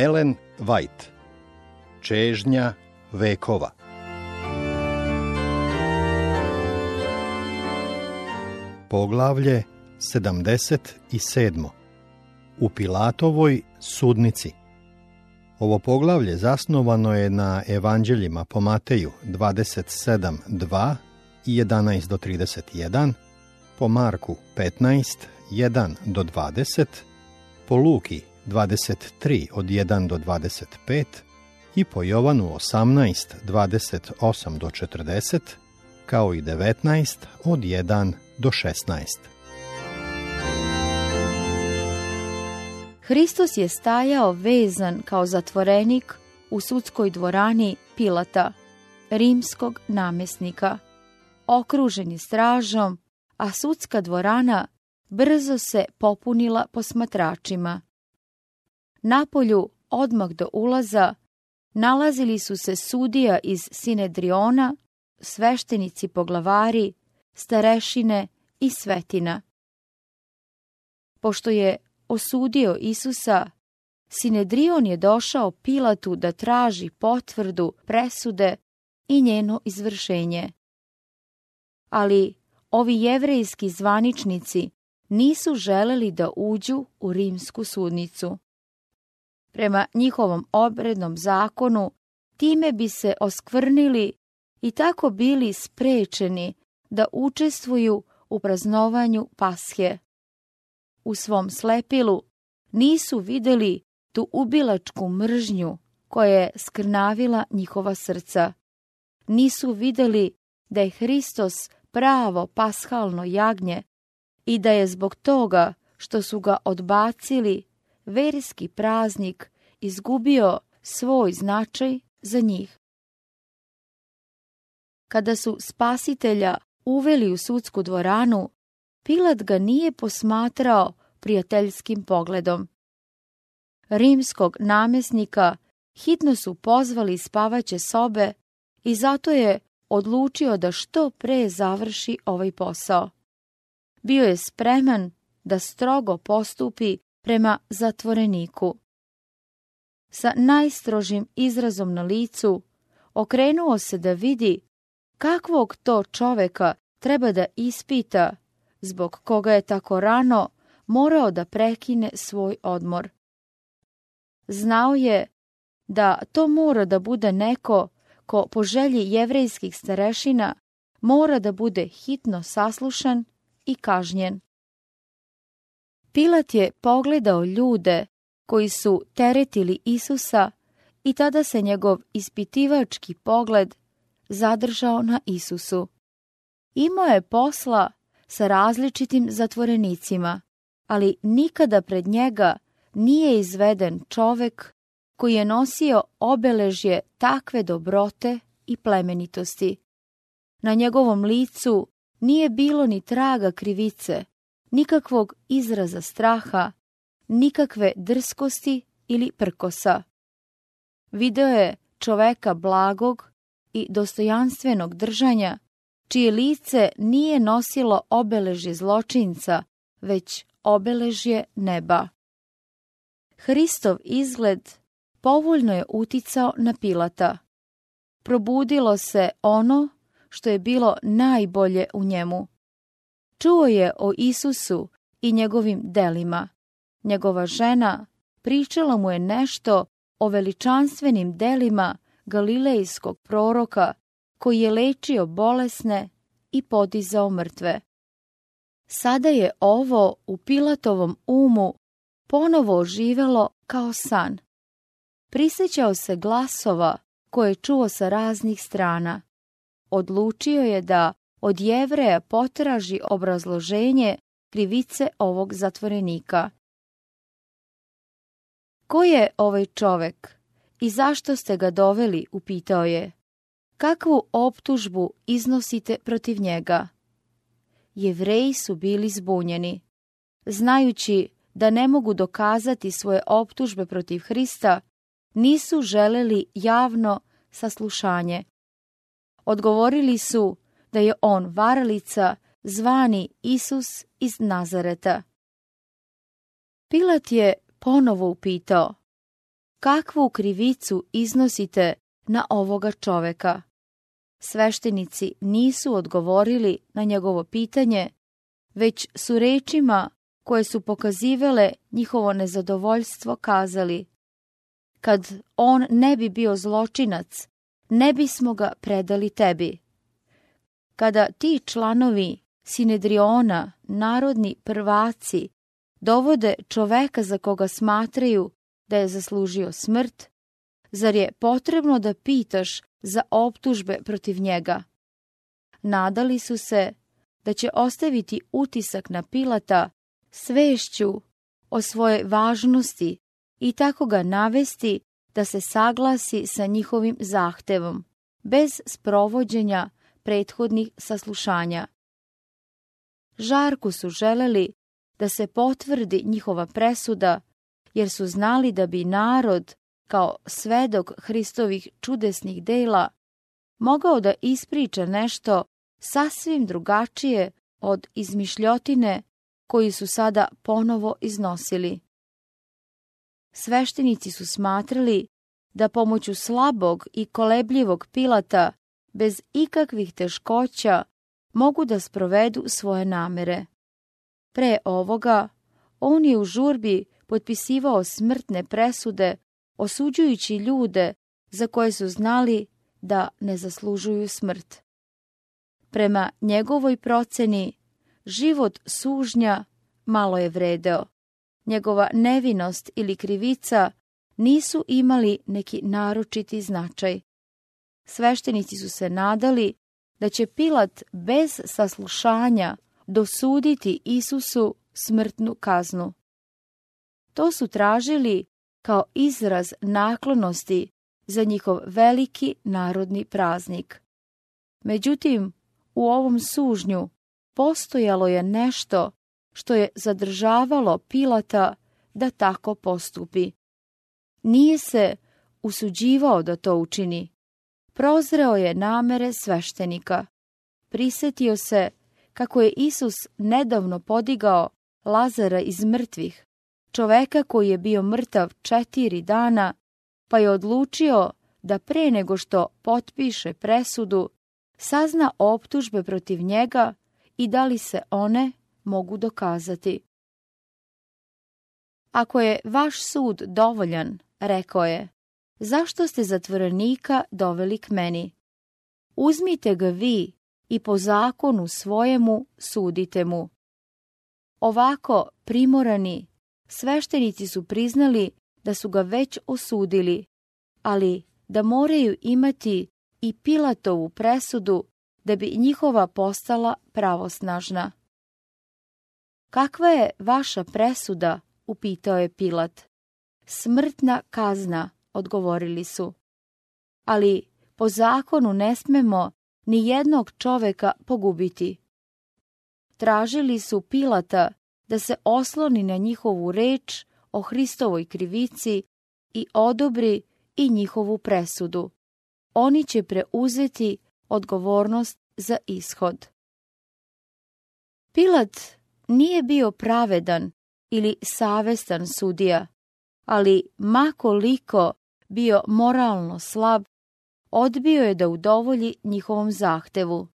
Ellen White. Čežnja vekova. Poglavlje 77. U Pilatovoj sudnici. Ovo poglavlje zasnovano je na evanđeljima po Mateju 27.2 i 11 do 31, po Marku 15, 1 do 20, po Luki 23 od 1 do 25 i po Jovanu 18, 28 do 40, kao i 19 od 1 do 16. Hristos je stajao vezan kao zatvorenik u sudskoj dvorani Pilata, rimskog namjesnika. Okružen je stražom, a sudska dvorana brzo se popunila posmatračima. Napolju, odmah do ulaza, nalazili su se sudija iz Sinedriona, sveštenici poglavari, starešine i svetina. Pošto je osudio Isusa, Sinedrion je došao Pilatu da traži potvrdu presude i njeno izvršenje. Ali ovi jevrejski zvaničnici nisu želeli da uđu u rimsku sudnicu. Prema njihovom obrednom zakonu, time bi se oskvrnili i tako bili sprečeni da učestvuju u praznovanju pashe. U svom slepilu nisu vidjeli tu ubilačku mržnju koja je skrnavila njihova srca. Nisu vidjeli da je Hristos pravo pashalno jagnje i da je zbog toga što su ga odbacili verski praznik izgubio svoj značaj za njih. Kada su spasitelja uveli u sudsku dvoranu, Pilat ga nije posmatrao prijateljskim pogledom. Rimskog namjesnika hitno su pozvali spavaće sobe i zato je odlučio da što pre završi ovaj posao. Bio je spreman da strogo postupi prema zatvoreniku. Sa najstrožim izrazom na licu okrenuo se da vidi kakvog to čoveka treba da ispita zbog koga je tako rano morao da prekine svoj odmor. Znao je da to mora da bude neko ko po želji jevrejskih starešina mora da bude hitno saslušan i kažnjen. Pilat je pogledao ljude koji su teretili Isusa i tada se njegov ispitivački pogled zadržao na Isusu. Imao je posla sa različitim zatvorenicima, ali nikada pred njega nije izveden čovek koji je nosio obeležje takve dobrote i plemenitosti. Na njegovom licu nije bilo ni traga krivice, nikakvog izraza straha, nikakve drskosti ili prkosa. Video je čoveka blagog i dostojanstvenog držanja, čije lice nije nosilo obeležje zločinca, već obeležje neba. Hristov izgled povoljno je uticao na Pilata. Probudilo se ono što je bilo najbolje u njemu. Čuo je o Isusu i njegovim delima. Njegova žena pričala mu je nešto o veličanstvenim delima galilejskog proroka koji je lečio bolesne i podizao mrtve. Sada je ovo u Pilatovom umu ponovo oživelo kao san. Prisjećao se glasova koje je čuo sa raznih strana. Odlučio je da od jevreja potraži obrazloženje krivice ovog zatvorenika. Ko je ovaj čovek i zašto ste ga doveli, upitao je. Kakvu optužbu iznosite protiv njega? Jevreji su bili zbunjeni. Znajući da ne mogu dokazati svoje optužbe protiv Hrista, nisu želeli javno saslušanje. Odgovorili su da je on varalica zvani Isus iz Nazareta. Pilat je ponovo upitao, kakvu krivicu iznosite na ovoga čoveka? Sveštenici nisu odgovorili na njegovo pitanje, već su rečima koje su pokazivale njihovo nezadovoljstvo kazali Kad on ne bi bio zločinac, ne bismo ga predali tebi. Kada ti članovi Sinedriona, narodni prvaci, dovode čoveka za koga smatraju da je zaslužio smrt, zar je potrebno da pitaš za optužbe protiv njega? Nadali su se da će ostaviti utisak na Pilata svešću o svojoj važnosti i tako ga navesti da se saglasi sa njihovim zahtevom, bez sprovođenja prethodnih saslušanja. Žarku su želeli da se potvrdi njihova presuda, jer su znali da bi narod, kao svedok Hristovih čudesnih dela, mogao da ispriča nešto sasvim drugačije od izmišljotine koji su sada ponovo iznosili. Sveštenici su smatrali da pomoću slabog i kolebljivog pilata, bez ikakvih teškoća, mogu da sprovedu svoje namere. Pre ovoga, on je u žurbi potpisivao smrtne presude, osuđujući ljude za koje su znali da ne zaslužuju smrt. Prema njegovoj proceni, život sužnja malo je vredeo. Njegova nevinost ili krivica nisu imali neki naročiti značaj. Sveštenici su se nadali da će Pilat bez saslušanja dosuditi Isusu smrtnu kaznu. To su tražili kao izraz naklonosti za njihov veliki narodni praznik. Međutim, u ovom sužnju postojalo je nešto što je zadržavalo Pilata da tako postupi. Nije se usuđivao da to učini. Prozreo je namere sveštenika. Prisetio se kako je Isus nedavno podigao Lazara iz mrtvih, čoveka koji je bio mrtav četiri dana, pa je odlučio da pre nego što potpiše presudu, sazna optužbe protiv njega i da li se one mogu dokazati. Ako je vaš sud dovoljan, rekao je, zašto ste zatvorenika doveli k meni? Uzmite ga vi i po zakonu svojemu sudite mu. Ovako primorani, sveštenici su priznali da su ga već osudili, ali da moraju imati i Pilatovu presudu da bi njihova postala pravosnažna. Kakva je vaša presuda? upitao je Pilat. Smrtna kazna, odgovorili su. Ali po zakonu ne smemo ni jednog čoveka pogubiti. Tražili su Pilata da se osloni na njihovu reč o Hristovoj krivici i odobri i njihovu presudu. Oni će preuzeti odgovornost za ishod. Pilat nije bio pravedan ili savestan sudija, ali makoliko bio moralno slab, odbio je da udovolji njihovom zahtevu.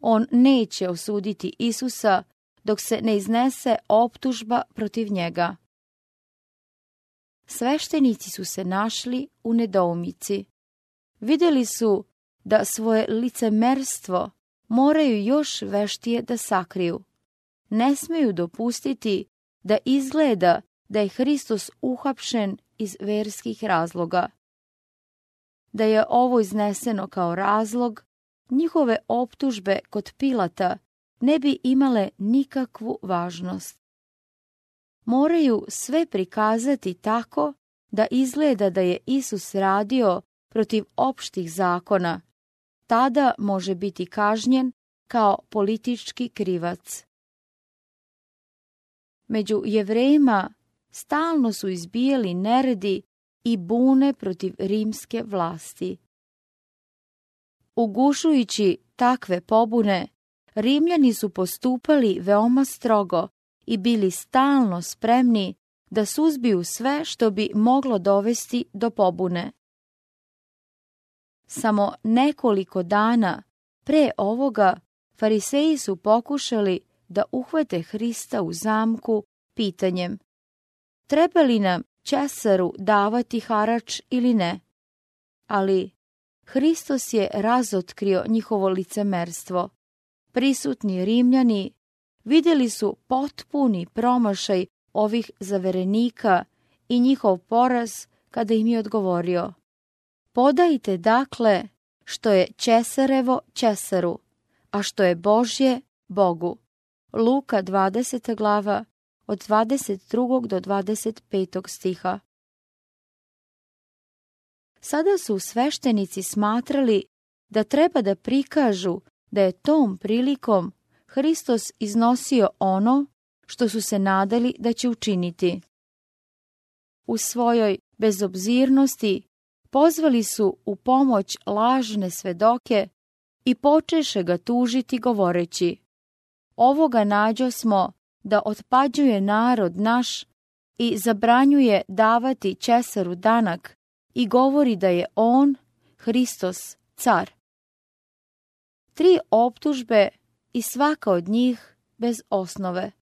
On neće osuditi Isusa dok se ne iznese optužba protiv njega. Sveštenici su se našli u nedoumici. Vidjeli su da svoje licemerstvo moraju još veštije da sakriju. Ne smeju dopustiti da izgleda da je Hristos uhapšen iz verskih razloga. Da je ovo izneseno kao razlog, njihove optužbe kod Pilata ne bi imale nikakvu važnost. Moraju sve prikazati tako da izgleda da je Isus radio protiv opštih zakona, tada može biti kažnjen kao politički krivac. Među jevrejima stalno su izbijali neredi i bune protiv rimske vlasti. Ugušujući takve pobune, Rimljani su postupali veoma strogo i bili stalno spremni da suzbiju sve što bi moglo dovesti do pobune. Samo nekoliko dana pre ovoga fariseji su pokušali da uhvate Hrista u zamku pitanjem treba li nam Česaru davati harač ili ne? Ali Hristos je razotkrio njihovo licemerstvo. Prisutni Rimljani vidjeli su potpuni promašaj ovih zaverenika i njihov poraz kada im je odgovorio. Podajte dakle što je Česarevo Česaru, a što je Božje Bogu. Luka 20. glava od 22. do 25. stiha. Sada su sveštenici smatrali da treba da prikažu da je tom prilikom Hristos iznosio ono što su se nadali da će učiniti. U svojoj bezobzirnosti pozvali su u pomoć lažne svedoke i počeše ga tužiti govoreći Ovoga nađo smo da otpađuje narod naš i zabranjuje davati Česaru danak i govori da je on, Hristos, car. Tri optužbe i svaka od njih bez osnove.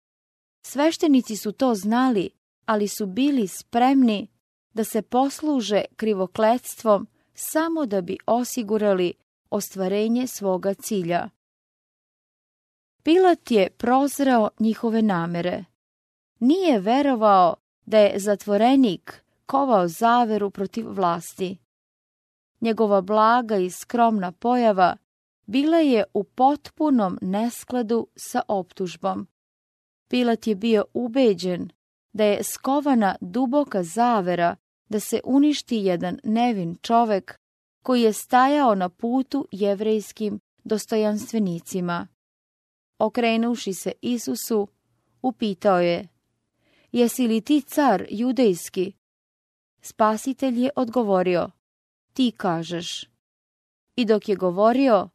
Sveštenici su to znali, ali su bili spremni da se posluže krivokletstvom samo da bi osigurali ostvarenje svoga cilja. Pilat je prozreo njihove namere. Nije verovao da je zatvorenik kovao zaveru protiv vlasti. Njegova blaga i skromna pojava bila je u potpunom neskladu sa optužbom. Pilat je bio ubeđen da je skovana duboka zavera da se uništi jedan nevin čovek koji je stajao na putu jevrejskim dostojanstvenicima. Okrenuši se Isusu, upitao je, jesi li ti car judejski? Spasitelj je odgovorio, ti kažeš. I dok je govorio,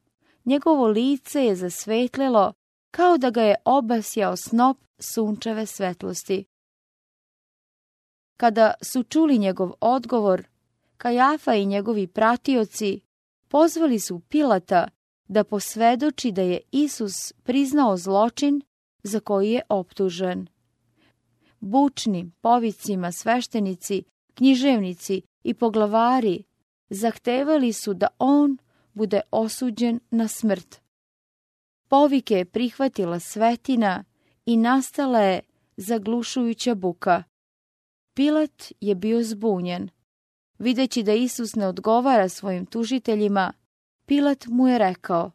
njegovo lice je zasvetlilo kao da ga je obasjao snop sunčeve svetlosti. Kada su čuli njegov odgovor, Kajafa i njegovi pratioci pozvali su Pilata da posvedoči da je Isus priznao zločin za koji je optužen. Bučnim povicima sveštenici, književnici i poglavari zahtevali su da on bude osuđen na smrt. Povike je prihvatila svetina i nastala je zaglušujuća buka. Pilat je bio zbunjen. Videći da Isus ne odgovara svojim tužiteljima, Pilat mu je rekao,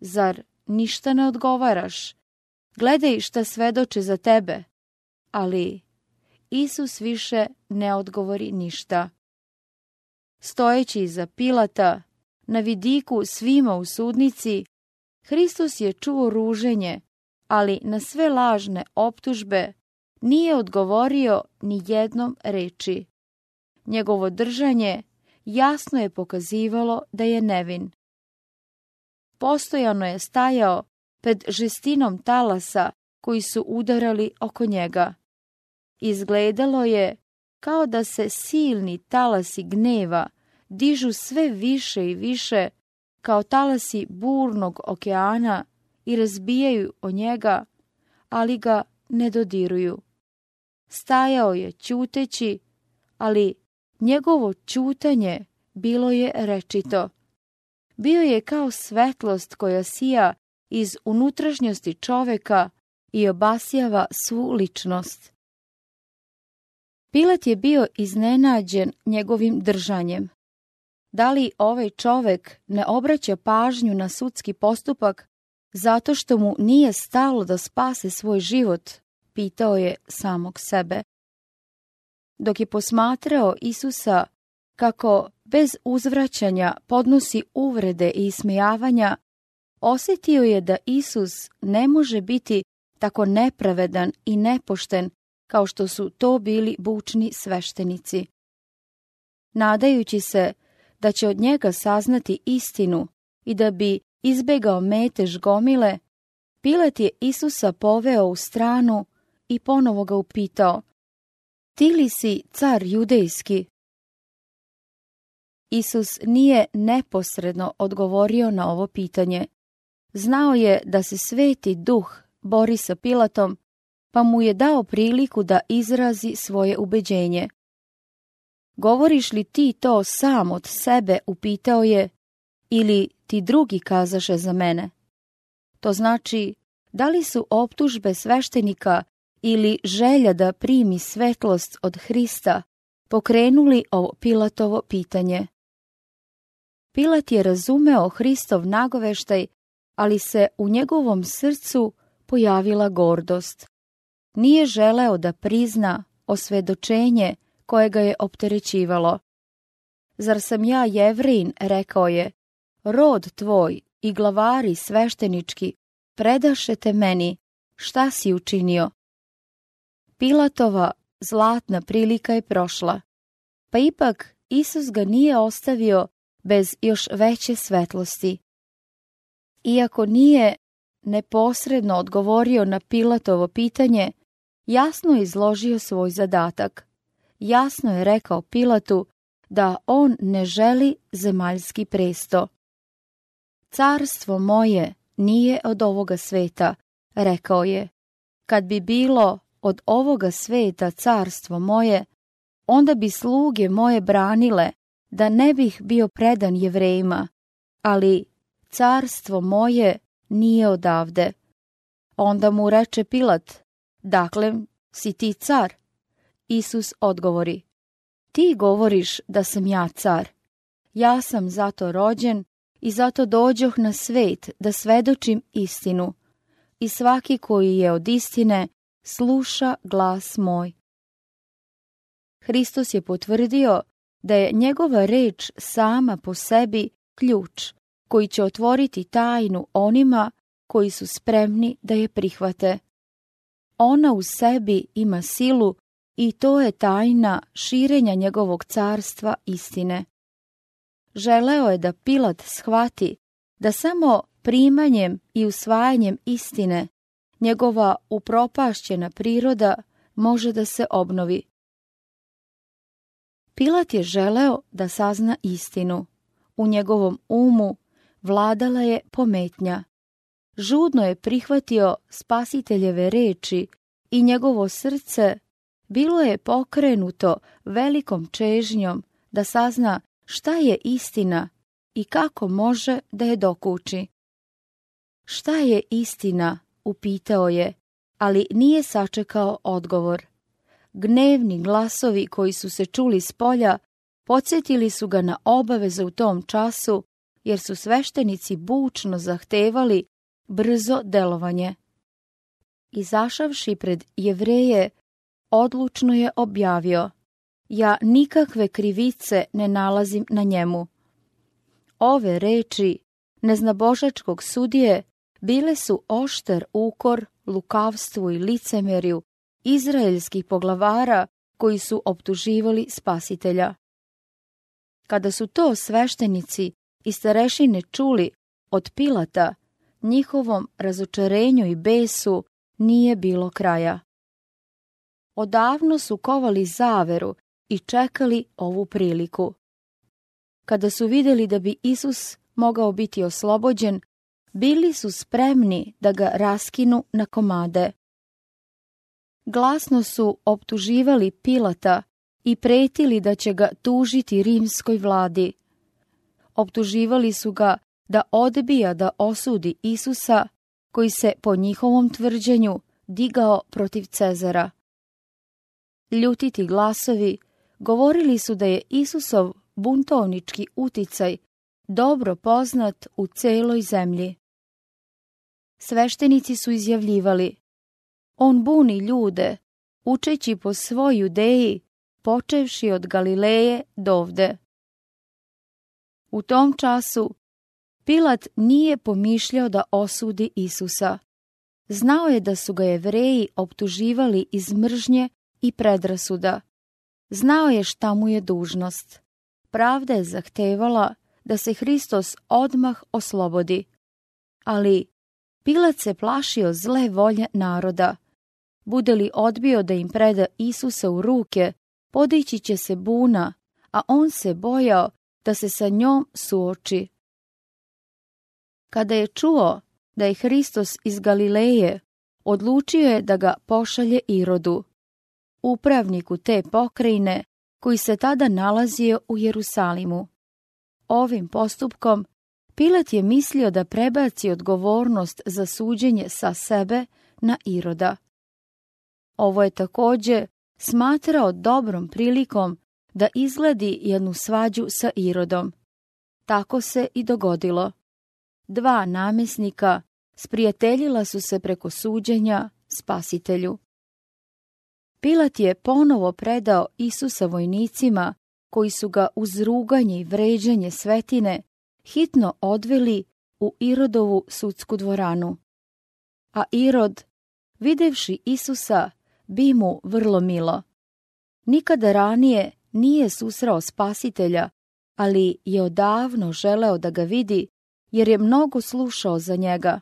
zar ništa ne odgovaraš? Gledaj šta svedoče za tebe. Ali Isus više ne odgovori ništa. Stojeći iza Pilata, na vidiku svima u sudnici, Hristos je čuo ruženje, ali na sve lažne optužbe nije odgovorio ni jednom reči. Njegovo držanje jasno je pokazivalo da je nevin postojano je stajao pred žestinom talasa koji su udarali oko njega. Izgledalo je kao da se silni talasi gneva dižu sve više i više kao talasi burnog okeana i razbijaju o njega, ali ga ne dodiruju. Stajao je ćuteći, ali njegovo ćutanje bilo je rečito bio je kao svetlost koja sija iz unutrašnjosti čoveka i obasjava svu ličnost. Pilat je bio iznenađen njegovim držanjem. Da li ovaj čovek ne obraća pažnju na sudski postupak zato što mu nije stalo da spase svoj život, pitao je samog sebe. Dok je posmatrao Isusa kako bez uzvraćanja podnosi uvrede i ismijavanja, osjetio je da Isus ne može biti tako nepravedan i nepošten kao što su to bili bučni sveštenici. Nadajući se da će od njega saznati istinu i da bi izbegao metež gomile, Pilat je Isusa poveo u stranu i ponovo ga upitao, ti li si car judejski? Isus nije neposredno odgovorio na ovo pitanje. Znao je da se sveti duh bori sa Pilatom, pa mu je dao priliku da izrazi svoje ubeđenje. Govoriš li ti to sam od sebe, upitao je, ili ti drugi kazaše za mene? To znači, da li su optužbe sveštenika ili želja da primi svetlost od Hrista pokrenuli ovo Pilatovo pitanje? Pilat je razumeo Hristov nagoveštaj, ali se u njegovom srcu pojavila gordost. Nije želeo da prizna osvedočenje koje ga je opterećivalo. Zar sam ja jevrin, rekao je, rod tvoj i glavari sveštenički predašete meni, šta si učinio? Pilatova zlatna prilika je prošla, pa ipak Isus ga nije ostavio bez još veće svetlosti. Iako nije neposredno odgovorio na Pilatovo pitanje, jasno je izložio svoj zadatak. Jasno je rekao Pilatu da on ne želi zemaljski presto. Carstvo moje nije od ovoga sveta, rekao je. Kad bi bilo od ovoga sveta carstvo moje, onda bi sluge moje branile da ne bih bio predan jevrejima, ali carstvo moje nije odavde. Onda mu reče Pilat, dakle, si ti car? Isus odgovori, ti govoriš da sam ja car. Ja sam zato rođen i zato dođoh na svet da svedočim istinu. I svaki koji je od istine sluša glas moj. Hristos je potvrdio da je njegova reč sama po sebi ključ koji će otvoriti tajnu onima koji su spremni da je prihvate. Ona u sebi ima silu i to je tajna širenja njegovog carstva istine. Želeo je da Pilat shvati da samo primanjem i usvajanjem istine njegova upropašćena priroda može da se obnovi. Pilat je želeo da sazna istinu. U njegovom umu vladala je pometnja. Žudno je prihvatio spasiteljeve reči i njegovo srce bilo je pokrenuto velikom čežnjom da sazna šta je istina i kako može da je dokuči. Šta je istina, upitao je, ali nije sačekao odgovor. Gnevni glasovi koji su se čuli s polja podsjetili su ga na obaveze u tom času, jer su sveštenici bučno zahtevali brzo delovanje. Izašavši pred jevreje, odlučno je objavio, ja nikakve krivice ne nalazim na njemu. Ove reči neznabožačkog sudije bile su ošter ukor lukavstvu i licemerju izraelskih poglavara koji su optuživali spasitelja. Kada su to sveštenici i starešine čuli od Pilata, njihovom razočarenju i besu nije bilo kraja. Odavno su kovali zaveru i čekali ovu priliku. Kada su vidjeli da bi Isus mogao biti oslobođen, bili su spremni da ga raskinu na komade. Glasno su optuživali Pilata i pretili da će ga tužiti rimskoj vladi. Optuživali su ga da odbija da osudi Isusa, koji se po njihovom tvrđenju digao protiv Cezara. Ljutiti glasovi govorili su da je Isusov buntovnički uticaj dobro poznat u celoj zemlji. Sveštenici su izjavljivali, on buni ljude, učeći po svoj judeji, počevši od Galileje dovde. U tom času Pilat nije pomišljao da osudi Isusa. Znao je da su ga jevreji optuživali iz mržnje i predrasuda. Znao je šta mu je dužnost. Pravda je zahtevala da se Hristos odmah oslobodi. Ali Pilat se plašio zle volje naroda. Bude li odbio da im preda Isusa u ruke, podići će se buna, a on se bojao da se sa njom suoči. Kada je čuo da je Hristos iz Galileje, odlučio je da ga pošalje Irodu, upravniku te pokrajine koji se tada nalazio u Jerusalimu. Ovim postupkom Pilat je mislio da prebaci odgovornost za suđenje sa sebe na Iroda. Ovo je također smatrao dobrom prilikom da izgledi jednu svađu sa Irodom. Tako se i dogodilo. Dva namjesnika sprijateljila su se preko suđenja spasitelju. Pilat je ponovo predao Isusa vojnicima, koji su ga uz ruganje i vređanje svetine hitno odveli u Irodovu sudsku dvoranu. A Irod, videvši Isusa, bi mu vrlo milo. Nikada ranije nije susrao spasitelja, ali je odavno želeo da ga vidi, jer je mnogo slušao za njega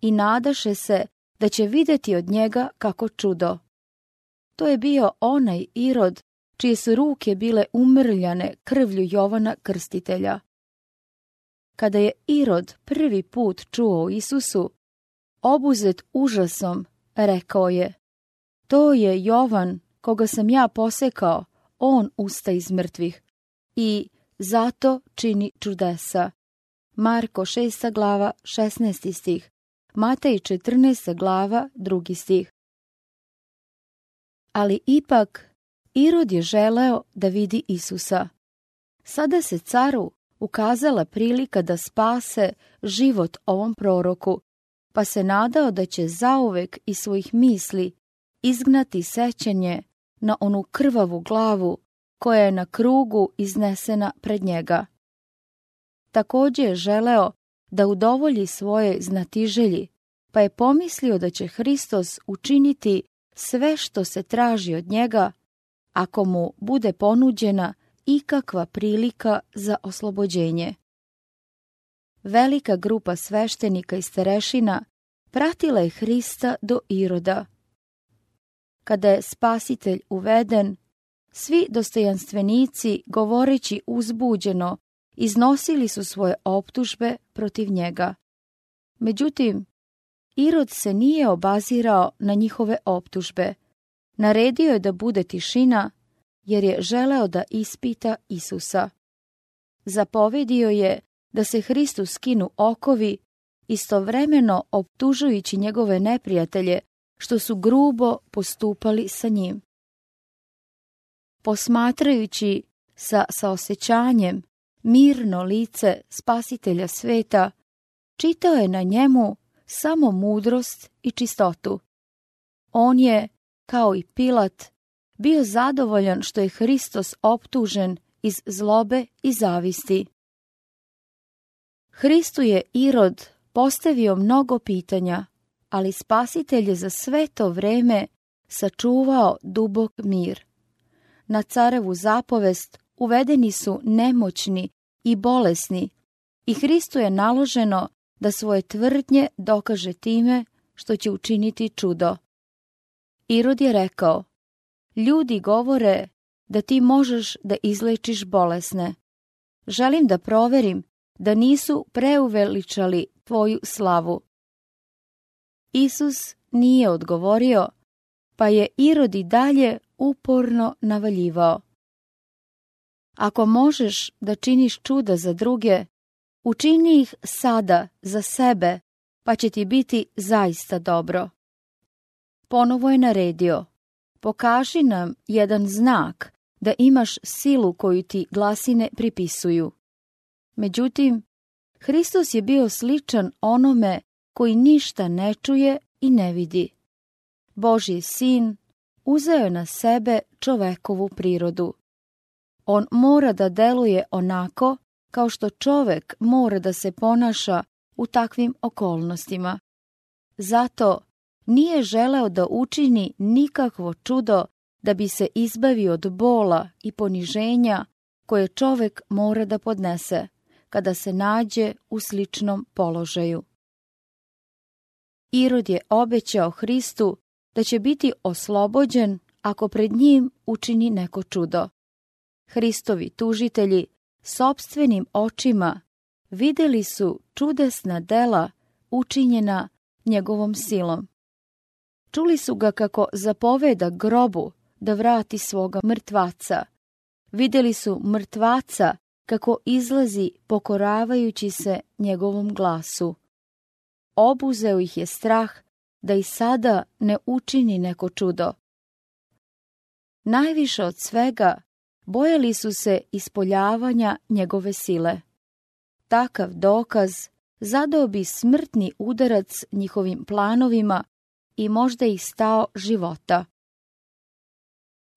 i nadaše se da će vidjeti od njega kako čudo. To je bio onaj Irod čije su ruke bile umrljane krvlju Jovana Krstitelja. Kada je Irod prvi put čuo Isusu, obuzet užasom, rekao je, to je Jovan, koga sam ja posekao, on usta iz mrtvih i zato čini čudesa. Marko 6. glava 16. stih, Matej 14. glava 2. stih. Ali ipak Irod je želeo da vidi Isusa. Sada se caru ukazala prilika da spase život ovom proroku, pa se nadao da će zauvek iz svojih misli izgnati sećanje na onu krvavu glavu koja je na krugu iznesena pred njega. Također je želeo da udovolji svoje znatiželji, pa je pomislio da će Hristos učiniti sve što se traži od njega ako mu bude ponuđena ikakva prilika za oslobođenje. Velika grupa sveštenika i starešina pratila je Hrista do Iroda. Kada je spasitelj uveden, svi dostojanstvenici, govoreći uzbuđeno, iznosili su svoje optužbe protiv njega. Međutim, Irod se nije obazirao na njihove optužbe. Naredio je da bude tišina, jer je želeo da ispita Isusa. Zapovedio je da se Hristu skinu okovi, istovremeno optužujući njegove neprijatelje, što su grubo postupali sa njim. Posmatrajući sa saosjećanjem mirno lice spasitelja sveta, čitao je na njemu samo mudrost i čistotu. On je, kao i Pilat, bio zadovoljan što je Hristos optužen iz zlobe i zavisti. Hristu je Irod postavio mnogo pitanja, ali spasitelj je za sve to vreme sačuvao dubok mir. Na carevu zapovest uvedeni su nemoćni i bolesni i Hristu je naloženo da svoje tvrdnje dokaže time što će učiniti čudo. Irod je rekao, ljudi govore da ti možeš da izlečiš bolesne. Želim da proverim da nisu preuveličali tvoju slavu. Isus nije odgovorio, pa je Irod i dalje uporno navaljivao. Ako možeš da činiš čuda za druge, učini ih sada za sebe, pa će ti biti zaista dobro. Ponovo je naredio, pokaži nam jedan znak da imaš silu koju ti glasine pripisuju. Međutim, Hristos je bio sličan onome koji ništa ne čuje i ne vidi. Božji sin uzeo na sebe čovekovu prirodu. On mora da deluje onako kao što čovek mora da se ponaša u takvim okolnostima. Zato nije želeo da učini nikakvo čudo da bi se izbavio od bola i poniženja koje čovek mora da podnese kada se nađe u sličnom položaju. Irod je obećao Hristu da će biti oslobođen ako pred njim učini neko čudo. Hristovi tužitelji sobstvenim očima vidjeli su čudesna dela učinjena njegovom silom. Čuli su ga kako zapoveda grobu da vrati svoga mrtvaca. Vidjeli su mrtvaca kako izlazi pokoravajući se njegovom glasu. Obuzeo ih je strah da i sada ne učini neko čudo. Najviše od svega bojali su se ispoljavanja njegove sile. Takav dokaz zadao bi smrtni udarac njihovim planovima i možda ih stao života.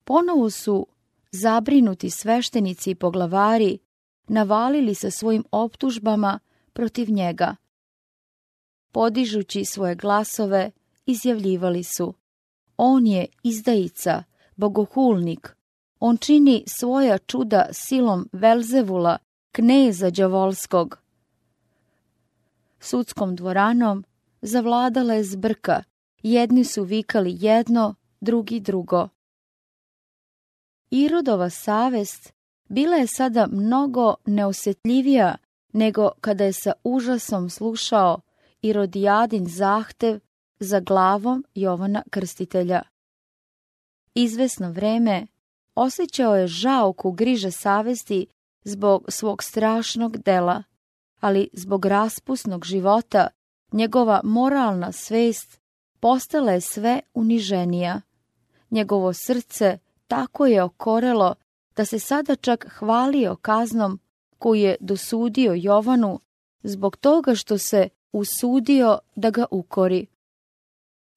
Ponovo su zabrinuti sveštenici i poglavari navalili se svojim optužbama protiv njega. Podižući svoje glasove, izjavljivali su On je izdajica, bogohulnik, on čini svoja čuda silom Velzevula, kneza đavolskog. Sudskom dvoranom zavladala je zbrka, jedni su vikali jedno, drugi drugo. Irodova savest bila je sada mnogo neosjetljivija nego kada je sa užasom slušao Irodijadin zahtev za glavom Jovana Krstitelja. Izvesno vreme osjećao je žauku griže savesti zbog svog strašnog dela, ali zbog raspusnog života njegova moralna svest postala je sve uniženija. Njegovo srce tako je okorelo da se sada čak hvalio kaznom koju je dosudio Jovanu zbog toga što se usudio da ga ukori.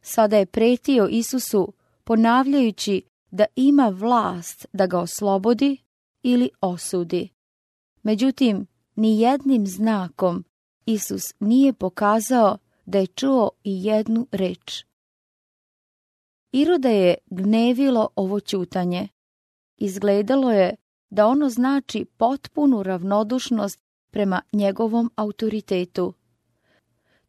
Sada je pretio Isusu ponavljajući da ima vlast da ga oslobodi ili osudi. Međutim, ni jednim znakom Isus nije pokazao da je čuo i jednu reč. Iroda je gnevilo ovo čutanje. Izgledalo je da ono znači potpunu ravnodušnost prema njegovom autoritetu.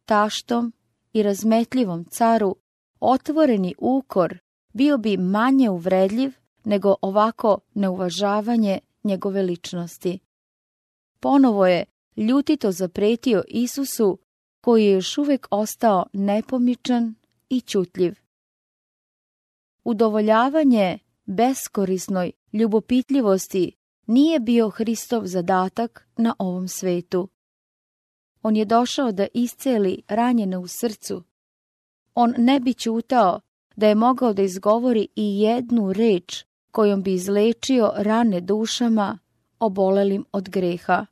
Taštom i razmetljivom caru otvoreni ukor bio bi manje uvredljiv nego ovako neuvažavanje njegove ličnosti. Ponovo je ljutito zapretio Isusu, koji je još uvijek ostao nepomičan i čutljiv. Udovoljavanje beskorisnoj ljubopitljivosti nije bio Hristov zadatak na ovom svetu. On je došao da isceli ranjene u srcu. On ne bi čutao da je mogao da izgovori i jednu reč kojom bi izlečio rane dušama obolelim od greha.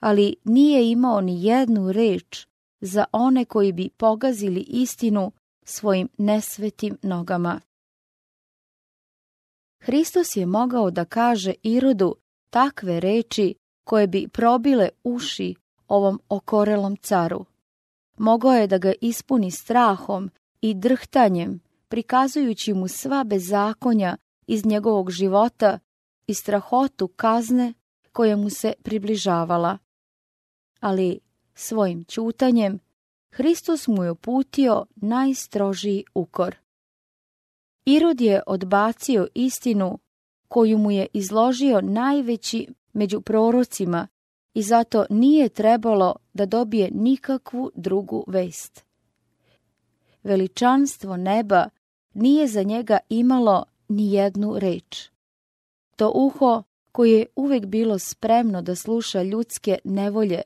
Ali nije imao ni jednu reč za one koji bi pogazili istinu svojim nesvetim nogama. Hristos je mogao da kaže Irodu takve reči koje bi probile uši ovom okorelom caru. Mogao je da ga ispuni strahom i drhtanjem prikazujući mu sva bezakonja iz njegovog života i strahotu kazne koja mu se približavala. Ali svojim čutanjem Hristos mu je uputio najstrožiji ukor. Irod je odbacio istinu koju mu je izložio najveći među prorocima i zato nije trebalo da dobije nikakvu drugu vest. Veličanstvo neba nije za njega imalo ni jednu reč. To uho koje je uvijek bilo spremno da sluša ljudske nevolje,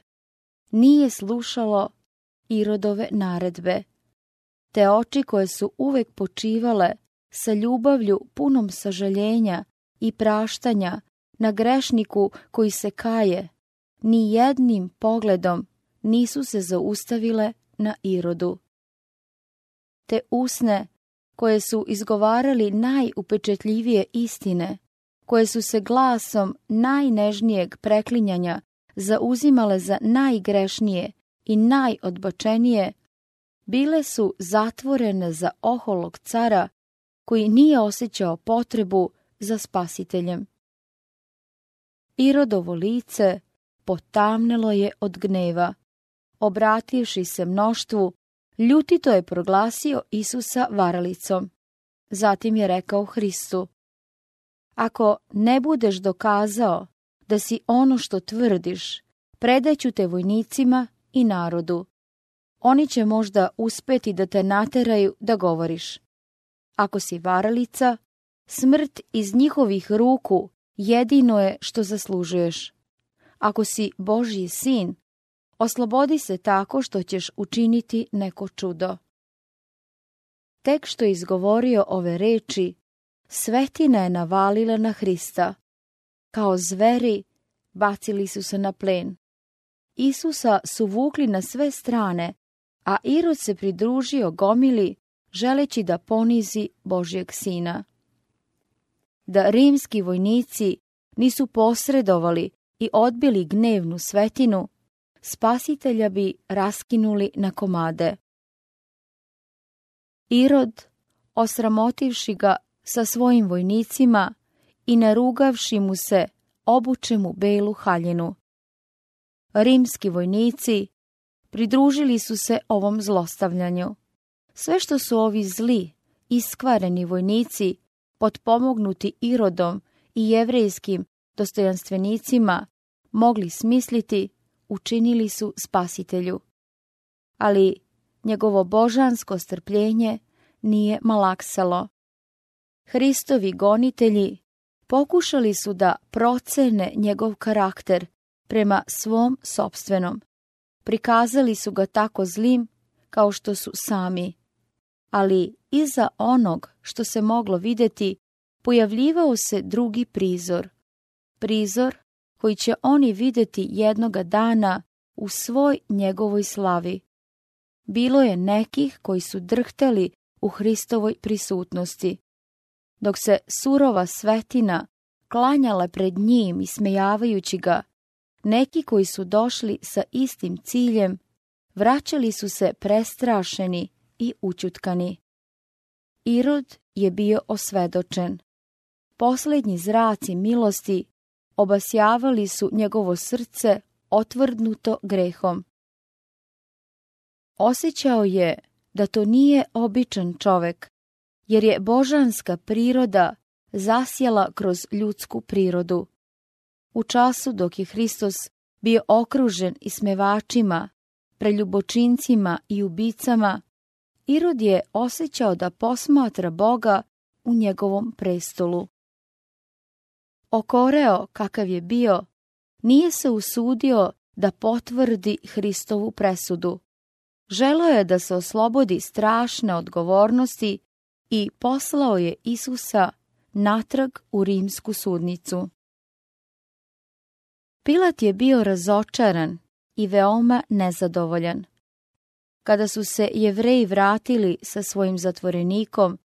nije slušalo Irodove naredbe. Te oči koje su uvijek počivale sa ljubavlju punom sažaljenja i praštanja na grešniku koji se kaje, ni jednim pogledom nisu se zaustavile na Irodu. Te usne koje su izgovarali najupečetljivije istine, koje su se glasom najnežnijeg preklinjanja zauzimale za najgrešnije i najodbačenije, bile su zatvorene za oholog cara koji nije osjećao potrebu za spasiteljem. Irodovo lice potamnelo je od gneva. Obrativši se mnoštvu, Ljutito je proglasio Isusa varalicom. Zatim je rekao Hristu, Ako ne budeš dokazao da si ono što tvrdiš, predaću te vojnicima i narodu. Oni će možda uspeti da te nateraju da govoriš. Ako si varalica, smrt iz njihovih ruku jedino je što zaslužuješ. Ako si Božji sin, oslobodi se tako što ćeš učiniti neko čudo. Tek što je izgovorio ove reči, svetina je navalila na Hrista. Kao zveri bacili su se na plen. Isusa su vukli na sve strane, a Irod se pridružio gomili, želeći da ponizi Božjeg sina. Da rimski vojnici nisu posredovali i odbili gnevnu svetinu, spasitelja bi raskinuli na komade. Irod, osramotivši ga sa svojim vojnicima i narugavši mu se, obuče mu belu haljinu. Rimski vojnici pridružili su se ovom zlostavljanju. Sve što su ovi zli, iskvareni vojnici, potpomognuti Irodom i jevrejskim dostojanstvenicima, mogli smisliti, učinili su spasitelju. Ali njegovo božansko strpljenje nije malaksalo. Hristovi gonitelji pokušali su da procene njegov karakter prema svom sobstvenom. Prikazali su ga tako zlim kao što su sami. Ali iza onog što se moglo vidjeti pojavljivao se drugi prizor. Prizor koji će oni vidjeti jednoga dana u svoj njegovoj slavi. Bilo je nekih koji su drhtali u Hristovoj prisutnosti. Dok se surova svetina klanjala pred njim i smejavajući ga, neki koji su došli sa istim ciljem, vraćali su se prestrašeni i učutkani. Irod je bio osvedočen. Posljednji zraci milosti obasjavali su njegovo srce otvrdnuto grehom. Osjećao je da to nije običan čovek, jer je božanska priroda zasjela kroz ljudsku prirodu. U času dok je Hristos bio okružen ismevačima, preljubočincima i ubicama, Irod je osjećao da posmatra Boga u njegovom prestolu. Okoreo kakav je bio, nije se usudio da potvrdi Hristovu presudu. Želeo je da se oslobodi strašne odgovornosti i poslao je Isusa natrag u rimsku sudnicu. Pilat je bio razočaran i veoma nezadovoljan. Kada su se jevreji vratili sa svojim zatvorenikom,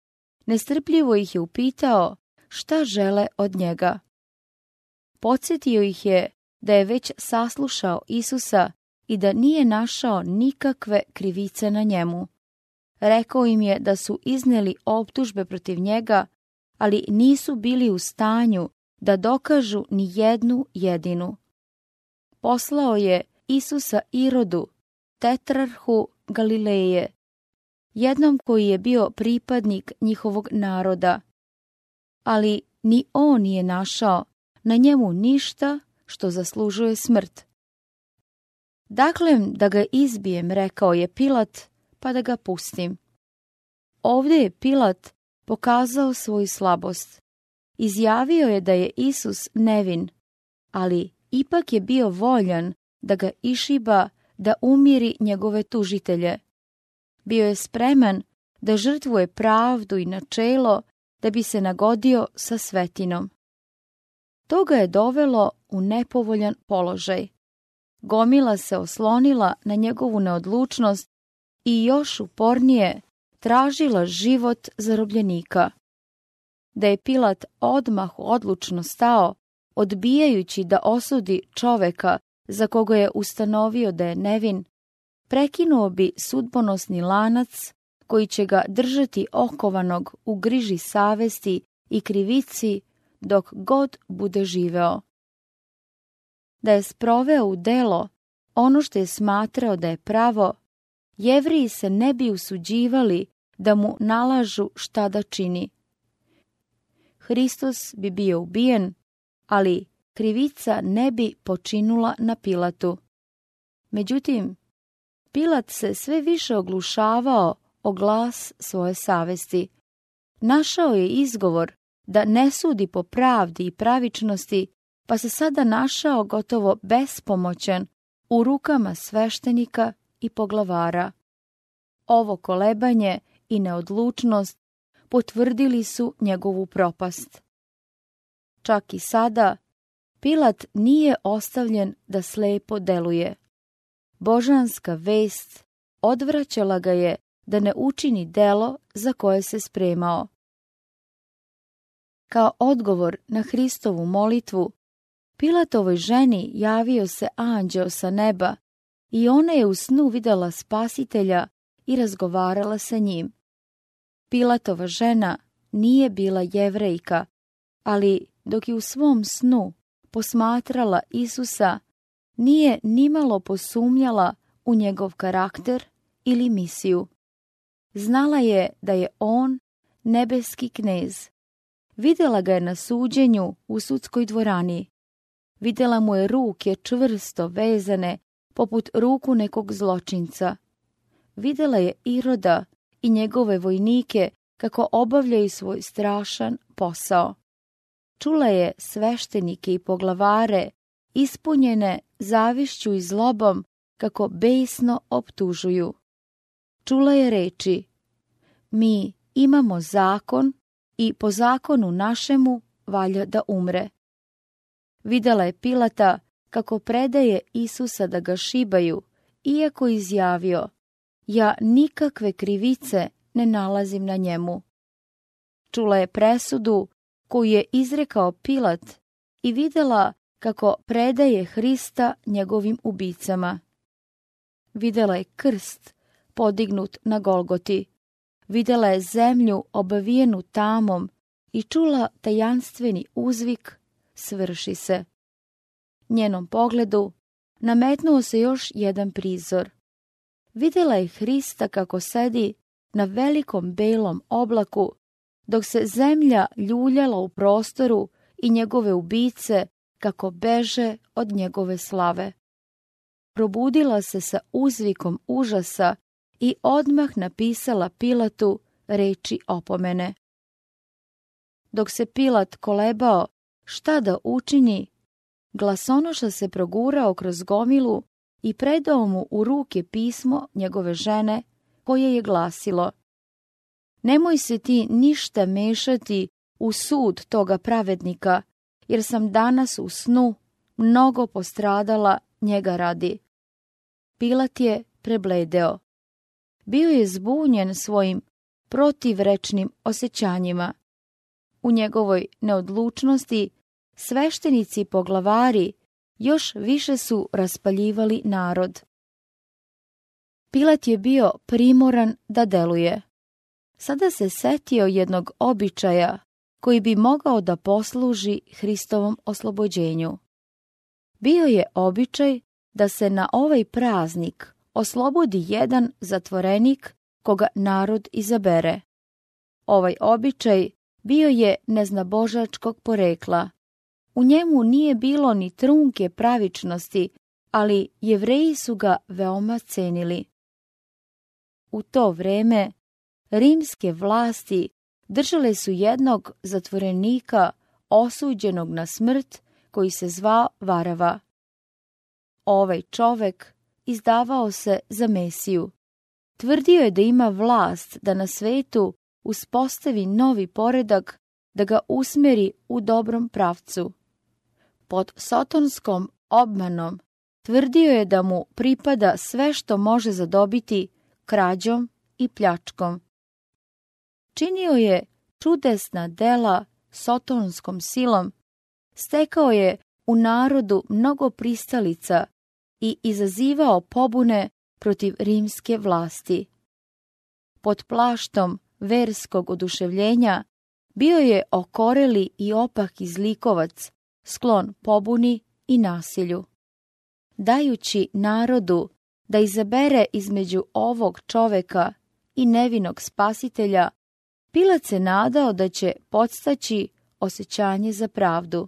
nestrpljivo ih je upitao šta žele od njega. Podsjetio ih je da je već saslušao Isusa i da nije našao nikakve krivice na njemu. Rekao im je da su izneli optužbe protiv njega, ali nisu bili u stanju da dokažu ni jednu jedinu. Poslao je Isusa Irodu, tetrarhu Galileje, jednom koji je bio pripadnik njihovog naroda. Ali ni on nije našao na njemu ništa što zaslužuje smrt. Dakle, da ga izbijem, rekao je Pilat, pa da ga pustim. Ovdje je Pilat pokazao svoju slabost. Izjavio je da je Isus nevin, ali ipak je bio voljan da ga išiba da umiri njegove tužitelje. Bio je spreman da žrtvuje pravdu i načelo da bi se nagodio sa svetinom. To ga je dovelo u nepovoljan položaj. Gomila se oslonila na njegovu neodlučnost i još upornije tražila život zarobljenika. Da je Pilat odmah odlučno stao, odbijajući da osudi čoveka za koga je ustanovio da je nevin, prekinuo bi sudbonosni lanac koji će ga držati okovanog u griži savesti i krivici dok god bude živeo. Da je sproveo u delo ono što je smatrao da je pravo, jevriji se ne bi usuđivali da mu nalažu šta da čini. Hristos bi bio ubijen, ali krivica ne bi počinula na Pilatu. Međutim, Pilat se sve više oglušavao o glas svoje savesti. Našao je izgovor da ne sudi po pravdi i pravičnosti, pa se sada našao gotovo bespomoćan u rukama sveštenika i poglavara. Ovo kolebanje i neodlučnost potvrdili su njegovu propast. Čak i sada, Pilat nije ostavljen da slepo deluje. Božanska vest odvraćala ga je da ne učini delo za koje se spremao. Kao odgovor na Hristovu molitvu, Pilatovoj ženi javio se anđeo sa neba i ona je u snu videla spasitelja i razgovarala sa njim. Pilatova žena nije bila jevrejka, ali dok je u svom snu posmatrala Isusa, nije nimalo posumnjala u njegov karakter ili misiju. Znala je da je on nebeski knez. Vidjela ga je na suđenju u sudskoj dvorani. Vidjela mu je ruke čvrsto vezane poput ruku nekog zločinca. Vidjela je Iroda i njegove vojnike kako obavljaju svoj strašan posao. Čula je sveštenike i poglavare, ispunjene zavišću i zlobom, kako besno optužuju. Čula je reči, mi imamo zakon i po zakonu našemu valja da umre. Videla je Pilata kako predaje Isusa da ga šibaju, iako izjavio, ja nikakve krivice ne nalazim na njemu. Čula je presudu koju je izrekao Pilat i videla kako predaje Hrista njegovim ubicama. Videla je krst podignut na Golgoti. Videla je zemlju obavijenu tamom i čula tajanstveni uzvik svrši se. Njenom pogledu nametnuo se još jedan prizor. Videla je Hrista kako sedi na velikom belom oblaku, dok se zemlja ljuljala u prostoru i njegove ubice kako beže od njegove slave. Probudila se sa uzvikom užasa i odmah napisala Pilatu reči opomene. Dok se Pilat kolebao šta da učini, glasonoša se progurao kroz gomilu i predao mu u ruke pismo njegove žene koje je glasilo Nemoj se ti ništa mešati u sud toga pravednika, jer sam danas u snu mnogo postradala njega radi. Pilat je prebledeo. Bio je zbunjen svojim protivrečnim osjećanjima. U njegovoj neodlučnosti sveštenici poglavari još više su raspaljivali narod. Pilat je bio primoran da deluje. Sada se setio jednog običaja koji bi mogao da posluži Hristovom oslobođenju. Bio je običaj da se na ovaj praznik oslobodi jedan zatvorenik koga narod izabere. Ovaj običaj bio je neznabožačkog porekla. U njemu nije bilo ni trunke pravičnosti, ali jevreji su ga veoma cenili. U to vreme rimske vlasti držale su jednog zatvorenika osuđenog na smrt koji se zvao Varava. Ovaj čovek izdavao se za Mesiju. Tvrdio je da ima vlast da na svetu uspostavi novi poredak, da ga usmeri u dobrom pravcu. Pod sotonskom obmanom tvrdio je da mu pripada sve što može zadobiti krađom i pljačkom. Činio je čudesna dela sotonskom silom, stekao je u narodu mnogo pristalica i izazivao pobune protiv rimske vlasti. Pod plaštom verskog oduševljenja bio je okoreli i opak izlikovac, sklon pobuni i nasilju. Dajući narodu da izabere između ovog čoveka i nevinog spasitelja, Pilat se nadao da će podstaći osjećanje za pravdu.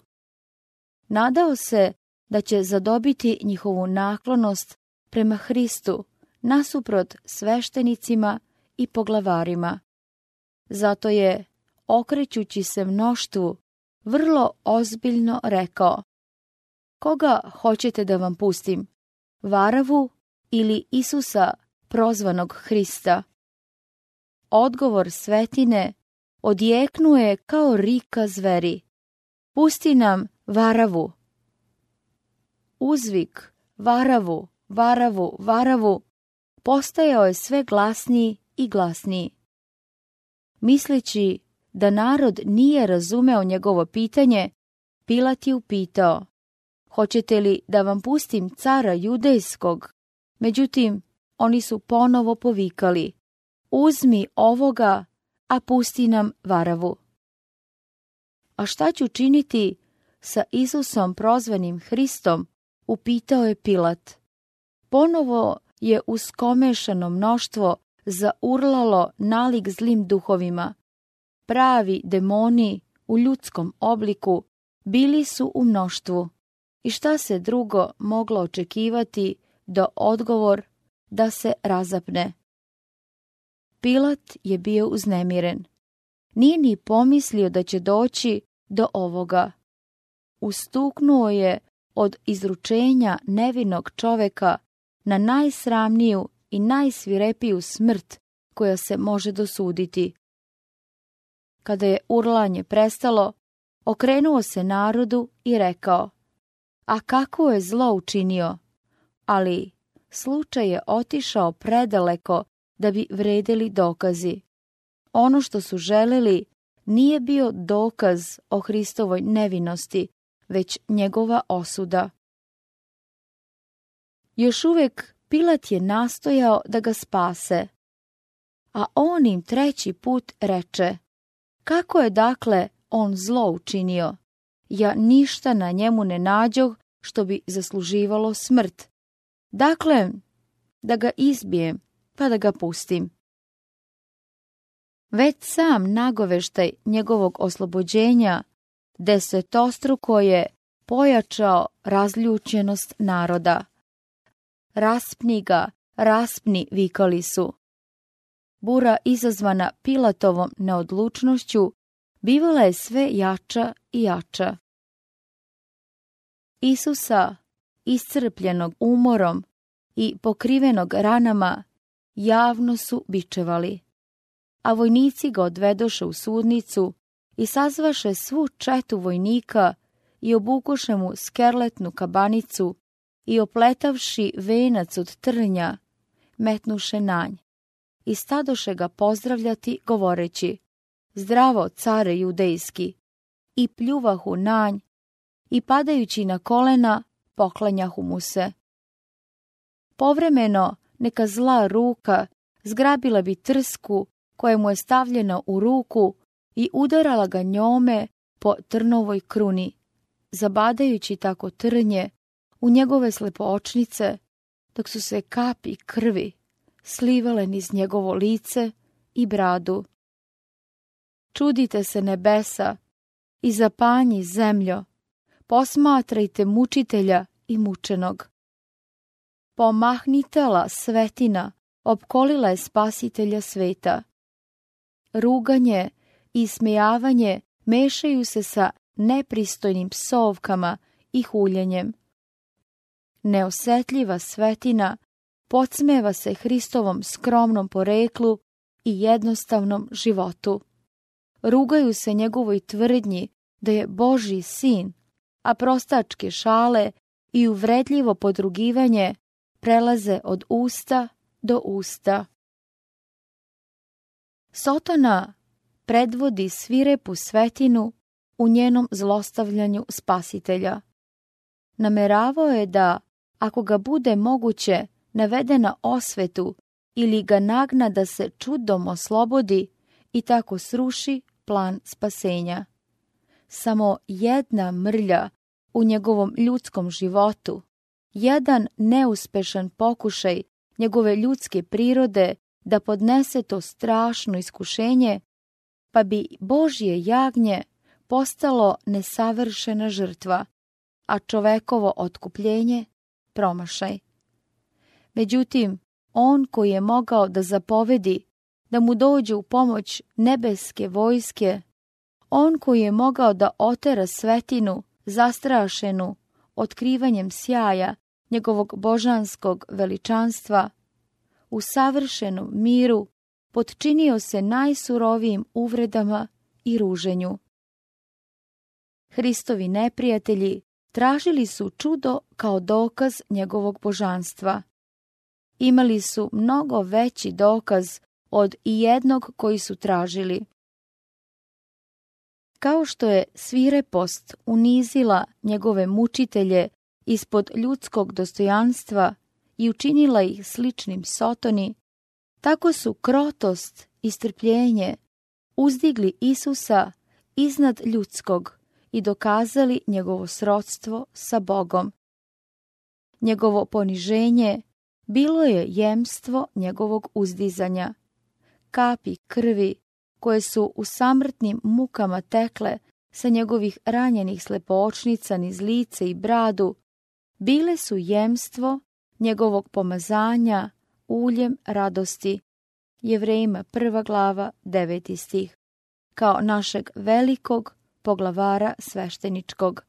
Nadao se da će zadobiti njihovu naklonost prema Hristu nasuprot sveštenicima i poglavarima. Zato je, okrećući se mnoštvu, vrlo ozbiljno rekao Koga hoćete da vam pustim? Varavu ili Isusa, prozvanog Hrista? Odgovor svetine odjeknuje kao rika zveri. Pusti nam Varavu. Uzvik Varavu, Varavu, Varavu postajao je sve glasniji i glasniji. Misleći da narod nije razumeo njegovo pitanje, Pilat je upitao, hoćete li da vam pustim cara judejskog? Međutim, oni su ponovo povikali, uzmi ovoga, a pusti nam varavu. A šta ću činiti sa Isusom prozvanim Hristom, upitao je Pilat. Ponovo je uskomešano mnoštvo zaurlalo nalik zlim duhovima. Pravi demoni u ljudskom obliku bili su u mnoštvu. I šta se drugo moglo očekivati do odgovor da se razapne? Pilat je bio uznemiren. Nije ni pomislio da će doći do ovoga. Ustuknuo je od izručenja nevinog čoveka na najsramniju i najsvirepiju smrt koja se može dosuditi. Kada je urlanje prestalo, okrenuo se narodu i rekao, a kako je zlo učinio, ali slučaj je otišao predaleko da bi vredeli dokazi. Ono što su želeli nije bio dokaz o Hristovoj nevinosti, već njegova osuda. Još uvijek Pilat je nastojao da ga spase, a on im treći put reče, kako je dakle on zlo učinio? Ja ništa na njemu ne nađoh što bi zasluživalo smrt. Dakle, da ga izbijem, pa da ga pustim. Već sam nagoveštaj njegovog oslobođenja desetostruko je pojačao razljučenost naroda. Raspni ga, raspni, vikali su. Bura izazvana Pilatovom neodlučnošću bivala je sve jača i jača. Isusa, iscrpljenog umorom i pokrivenog ranama, javno su bičevali. A vojnici ga odvedoše u sudnicu i sazvaše svu četu vojnika i obukuše mu skerletnu kabanicu i opletavši venac od trnja, metnuše nanj. I stadoše ga pozdravljati, govoreći, zdravo, care judejski, i pljuvahu nanj, i padajući na kolena, poklanjahu mu se. Povremeno neka zla ruka zgrabila bi trsku koja mu je stavljena u ruku i udarala ga njome po trnovoj kruni, zabadajući tako trnje u njegove slepoočnice, dok su se kapi krvi slivale niz njegovo lice i bradu. Čudite se nebesa i zapanji zemljo, posmatrajte mučitelja i mučenog. Pomahnitela svetina opkolila je spasitelja sveta. Ruganje i smijavanje mešaju se sa nepristojnim psovkama i huljenjem. Neosetljiva svetina podsmeva se Hristovom skromnom poreklu i jednostavnom životu. Rugaju se njegovoj tvrdnji da je Boži sin, a prostačke šale i uvredljivo podrugivanje prelaze od usta do usta. Sotona predvodi svirepu svetinu u njenom zlostavljanju spasitelja. Nameravao je da, ako ga bude moguće, navede na osvetu ili ga nagna da se čudom oslobodi i tako sruši plan spasenja. Samo jedna mrlja u njegovom ljudskom životu, jedan neuspešan pokušaj njegove ljudske prirode da podnese to strašno iskušenje, pa bi Božje jagnje postalo nesavršena žrtva, a čovekovo otkupljenje promašaj. Međutim, on koji je mogao da zapovedi da mu dođe u pomoć nebeske vojske, on koji je mogao da otera svetinu zastrašenu otkrivanjem sjaja njegovog božanskog veličanstva, u savršenom miru podčinio se najsurovijim uvredama i ruženju. Hristovi neprijatelji tražili su čudo kao dokaz njegovog božanstva. Imali su mnogo veći dokaz od i jednog koji su tražili. Kao što je svirepost unizila njegove mučitelje ispod ljudskog dostojanstva i učinila ih sličnim Sotoni, tako su krotost i strpljenje uzdigli Isusa iznad ljudskog i dokazali njegovo srodstvo sa Bogom. Njegovo poniženje bilo je jemstvo njegovog uzdizanja. Kapi krvi koje su u samrtnim mukama tekle sa njegovih ranjenih slepočnica niz lice i bradu, bile su jemstvo njegovog pomazanja uljem radosti. Jevrejima prva glava, deveti stih. Kao našeg velikog poglavara svešteničkog.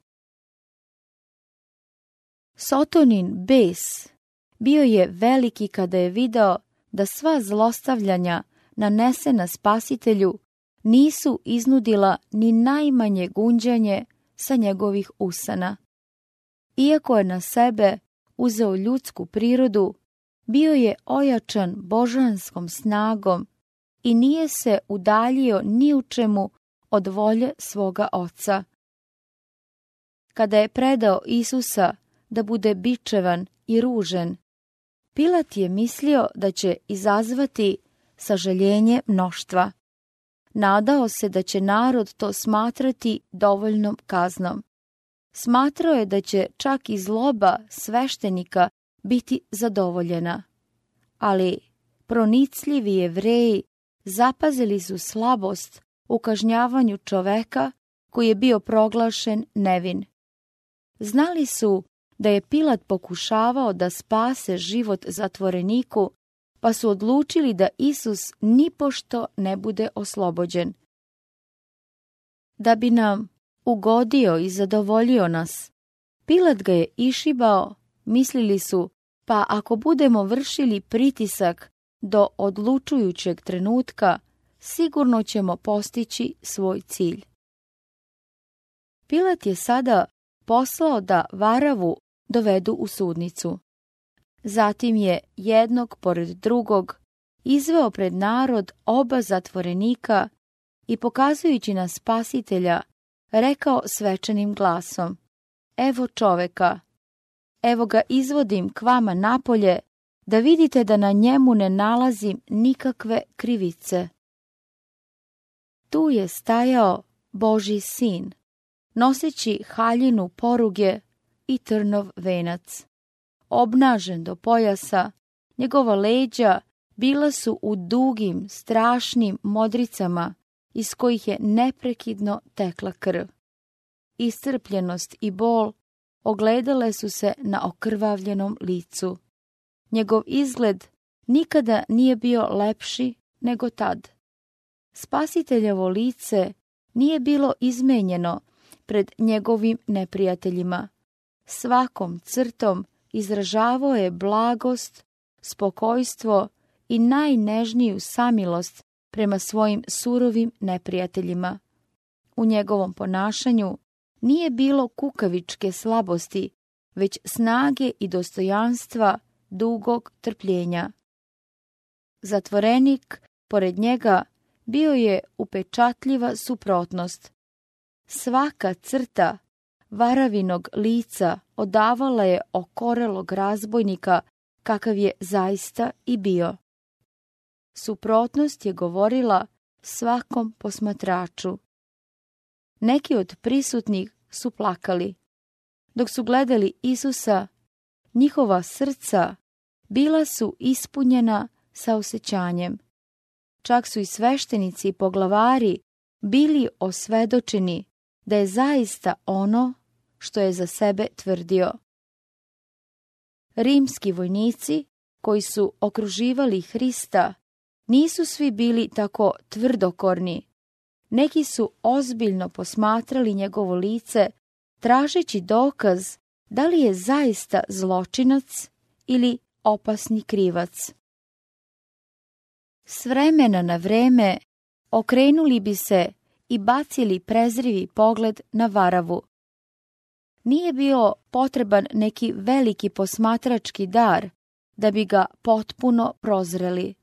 Sotonin bes bio je veliki kada je video da sva zlostavljanja nanesena spasitelju nisu iznudila ni najmanje gunđanje sa njegovih usana. Iako je na sebe uzeo ljudsku prirodu, bio je ojačan božanskom snagom i nije se udaljio ni u čemu od volje svoga oca. Kada je predao Isusa da bude bičevan i ružen, Pilat je mislio da će izazvati sažaljenje mnoštva. Nadao se da će narod to smatrati dovoljnom kaznom. Smatrao je da će čak i zloba sveštenika biti zadovoljena. Ali pronicljivi jevreji zapazili su slabost u kažnjavanju čoveka koji je bio proglašen nevin. Znali su da je Pilat pokušavao da spase život zatvoreniku, pa su odlučili da Isus nipošto ne bude oslobođen. Da bi nam ugodio i zadovoljio nas, Pilat ga je išibao, mislili su, pa ako budemo vršili pritisak do odlučujućeg trenutka, sigurno ćemo postići svoj cilj. Pilat je sada poslao da Varavu dovedu u sudnicu. Zatim je jednog pored drugog izveo pred narod oba zatvorenika i pokazujući na spasitelja, rekao svečanim glasom, evo čoveka, evo ga izvodim k vama napolje, da vidite da na njemu ne nalazim nikakve krivice. Tu je stajao Boži sin, noseći haljinu poruge i trnov venac. Obnažen do pojasa, njegova leđa bila su u dugim, strašnim modricama iz kojih je neprekidno tekla krv. Iscrpljenost i bol ogledale su se na okrvavljenom licu. Njegov izgled nikada nije bio lepši nego tad. Spasiteljevo lice nije bilo izmenjeno pred njegovim neprijateljima. Svakom crtom izražavao je blagost, spokojstvo i najnežniju samilost prema svojim surovim neprijateljima. U njegovom ponašanju nije bilo kukavičke slabosti, već snage i dostojanstva dugog trpljenja. Zatvorenik, pored njega, bio je upečatljiva suprotnost. Svaka crta varavinog lica odavala je okorelog razbojnika kakav je zaista i bio. Suprotnost je govorila svakom posmatraču. Neki od prisutnih su plakali. Dok su gledali Isusa, njihova srca bila su ispunjena sa osjećanjem. Čak su i sveštenici i poglavari bili osvedočeni da je zaista ono što je za sebe tvrdio. Rimski vojnici koji su okruživali Hrista nisu svi bili tako tvrdokorni. Neki su ozbiljno posmatrali njegovo lice, tražeći dokaz da li je zaista zločinac ili opasni krivac. S vremena na vreme okrenuli bi se i bacili prezrivi pogled na Varavu. Nije bio potreban neki veliki posmatrački dar da bi ga potpuno prozreli.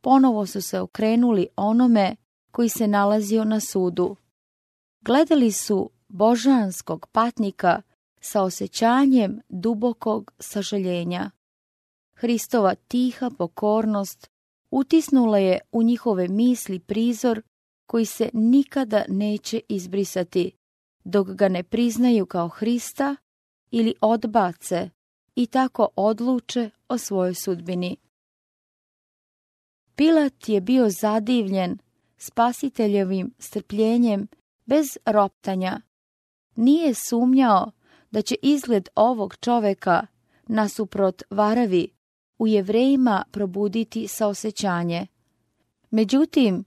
Ponovo su se okrenuli onome koji se nalazio na sudu. Gledali su božanskog patnika sa osjećanjem dubokog sažaljenja. Hristova tiha pokornost utisnula je u njihove misli prizor koji se nikada neće izbrisati, dok ga ne priznaju kao Hrista ili odbace i tako odluče o svojoj sudbini. Pilat je bio zadivljen spasiteljevim strpljenjem bez roptanja. Nije sumnjao da će izgled ovog čoveka nasuprot varavi u jevrejima probuditi saosećanje. Međutim,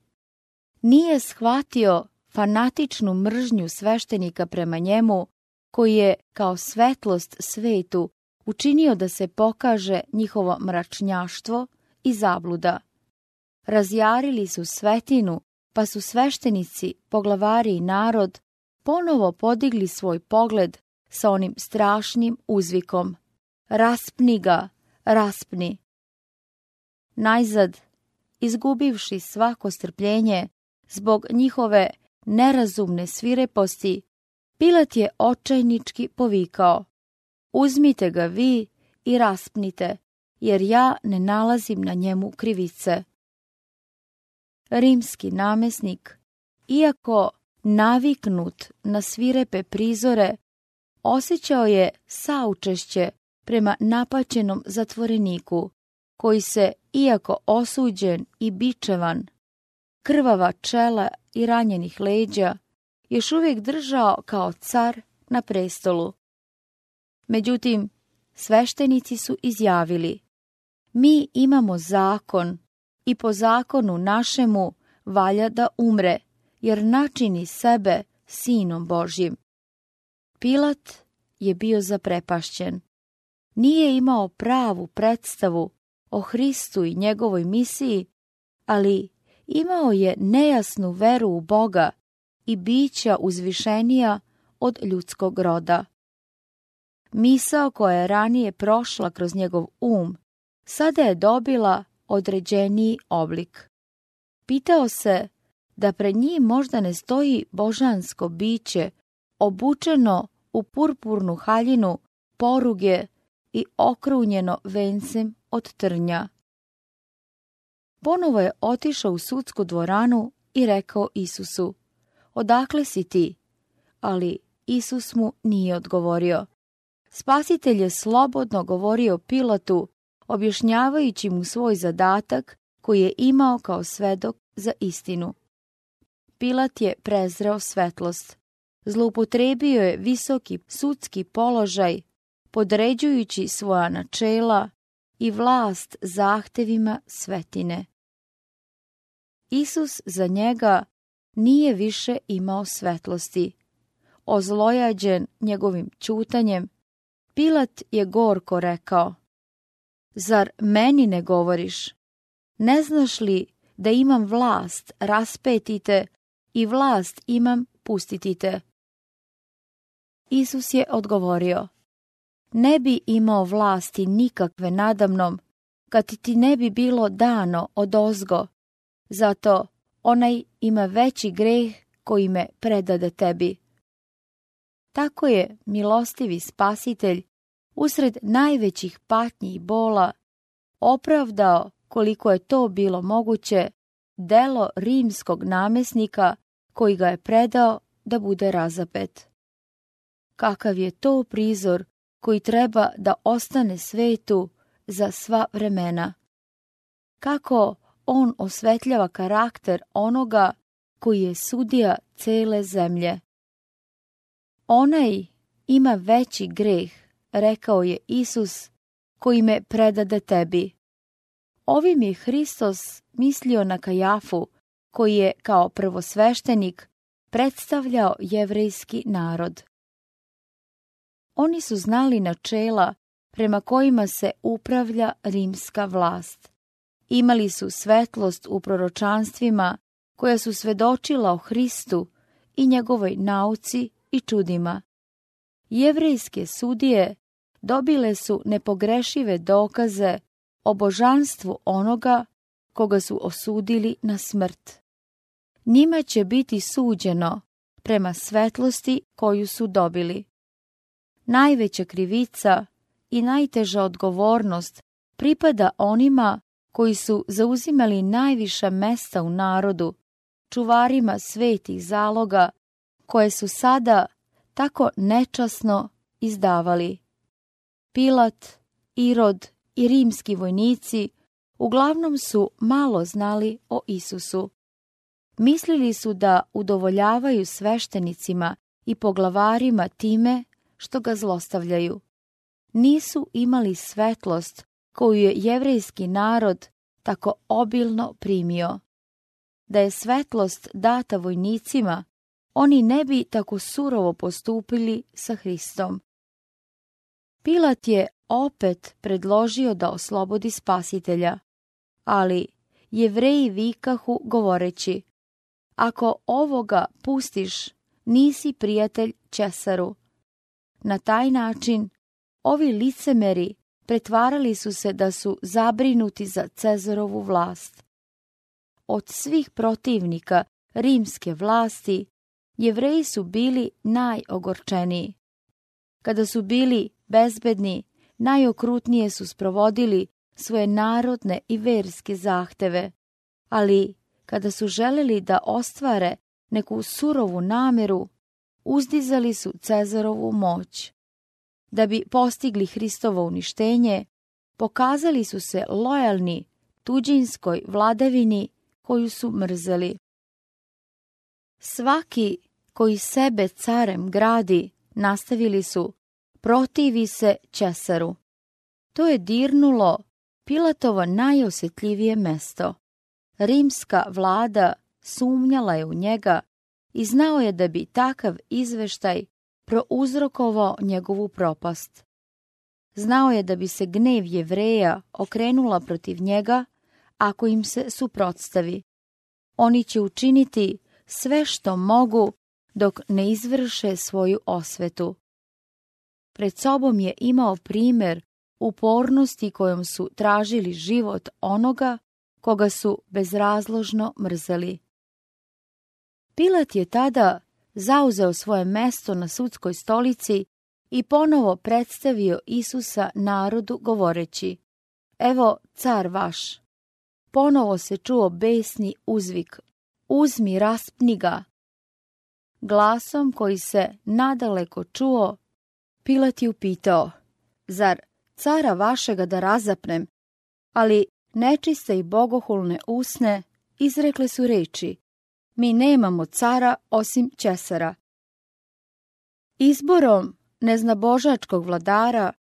nije shvatio fanatičnu mržnju sveštenika prema njemu, koji je kao svetlost svetu učinio da se pokaže njihovo mračnjaštvo i zabluda. Razjarili su svetinu, pa su sveštenici, poglavari i narod ponovo podigli svoj pogled sa onim strašnim uzvikom. Raspni ga, raspni. Najzad, izgubivši svako strpljenje zbog njihove nerazumne svireposti, Pilat je očajnički povikao. Uzmite ga vi i raspnite, jer ja ne nalazim na njemu krivice. Rimski namesnik, iako naviknut na svirepe prizore, osjećao je saučešće prema napaćenom zatvoreniku, koji se, iako osuđen i bičevan, krvava čela i ranjenih leđa, još uvijek držao kao car na prestolu. Međutim, sveštenici su izjavili, mi imamo zakon i po zakonu našemu valja da umre, jer načini sebe sinom Božjim. Pilat je bio zaprepašćen. Nije imao pravu predstavu o Hristu i njegovoj misiji, ali imao je nejasnu veru u Boga i bića uzvišenija od ljudskog roda. Misao koja je ranije prošla kroz njegov um, sada je dobila određeniji oblik. Pitao se da pred njim možda ne stoji božansko biće, obučeno u purpurnu haljinu, poruge i okrunjeno vencem od trnja. Ponovo je otišao u sudsku dvoranu i rekao Isusu, odakle si ti? Ali Isus mu nije odgovorio. Spasitelj je slobodno govorio Pilatu, objašnjavajući mu svoj zadatak koji je imao kao svedok za istinu. Pilat je prezreo svetlost. Zloupotrebio je visoki sudski položaj, podređujući svoja načela i vlast zahtevima svetine. Isus za njega nije više imao svetlosti. Ozlojađen njegovim čutanjem, Pilat je gorko rekao, Zar meni ne govoriš? Ne znaš li da imam vlast raspetite i vlast imam pustitite? Isus je odgovorio, ne bi imao vlasti nikakve nadamnom, kad ti ne bi bilo dano od ozgo, zato onaj ima veći greh koji me predade tebi. Tako je milostivi spasitelj usred najvećih patnji i bola opravdao koliko je to bilo moguće delo rimskog namesnika koji ga je predao da bude razapet. Kakav je to prizor koji treba da ostane svetu za sva vremena. Kako on osvetljava karakter onoga koji je sudija cele zemlje. Onaj ima veći greh, rekao je Isus, koji me predade tebi. Ovim je Hristos mislio na Kajafu, koji je kao prvosveštenik predstavljao jevrejski narod. Oni su znali načela prema kojima se upravlja rimska vlast. Imali su svetlost u proročanstvima koja su svedočila o Hristu i njegovoj nauci i čudima. Jevrejske sudije dobile su nepogrešive dokaze o božanstvu onoga koga su osudili na smrt. Njima će biti suđeno prema svetlosti koju su dobili. Najveća krivica i najteža odgovornost pripada onima koji su zauzimali najviša mesta u narodu, čuvarima svetih zaloga, koje su sada tako nečasno izdavali. Pilat, Irod i rimski vojnici uglavnom su malo znali o Isusu. Mislili su da udovoljavaju sveštenicima i poglavarima time što ga zlostavljaju. Nisu imali svetlost koju je jevrejski narod tako obilno primio. Da je svetlost data vojnicima, oni ne bi tako surovo postupili sa Hristom. Pilat je opet predložio da oslobodi spasitelja, ali jevreji vikahu govoreći, ako ovoga pustiš, nisi prijatelj Česaru. Na taj način ovi licemeri pretvarali su se da su zabrinuti za Cezarovu vlast. Od svih protivnika rimske vlasti, jevreji su bili najogorčeniji. Kada su bili bezbedni, najokrutnije su sprovodili svoje narodne i verske zahteve, ali kada su želeli da ostvare neku surovu nameru, uzdizali su Cezarovu moć. Da bi postigli Hristovo uništenje, pokazali su se lojalni tuđinskoj vladavini koju su mrzeli. Svaki koji sebe carem gradi, nastavili su, protivi se Česaru. To je dirnulo Pilatovo najosjetljivije mesto. Rimska vlada sumnjala je u njega i znao je da bi takav izveštaj prouzrokovao njegovu propast. Znao je da bi se gnev jevreja okrenula protiv njega ako im se suprotstavi. Oni će učiniti sve što mogu dok ne izvrše svoju osvetu. Pred sobom je imao primjer upornosti kojom su tražili život onoga koga su bezrazložno mrzeli. Pilat je tada zauzeo svoje mesto na sudskoj stolici i ponovo predstavio Isusa narodu govoreći Evo car vaš. Ponovo se čuo besni uzvik Uzmi raspni ga. Glasom koji se nadaleko čuo, Pilat je upitao Zar cara vašega da razapnem? Ali nečiste i bogohulne usne izrekle su reči mi nemamo cara osim Česara. Izborom neznabožačkog vladara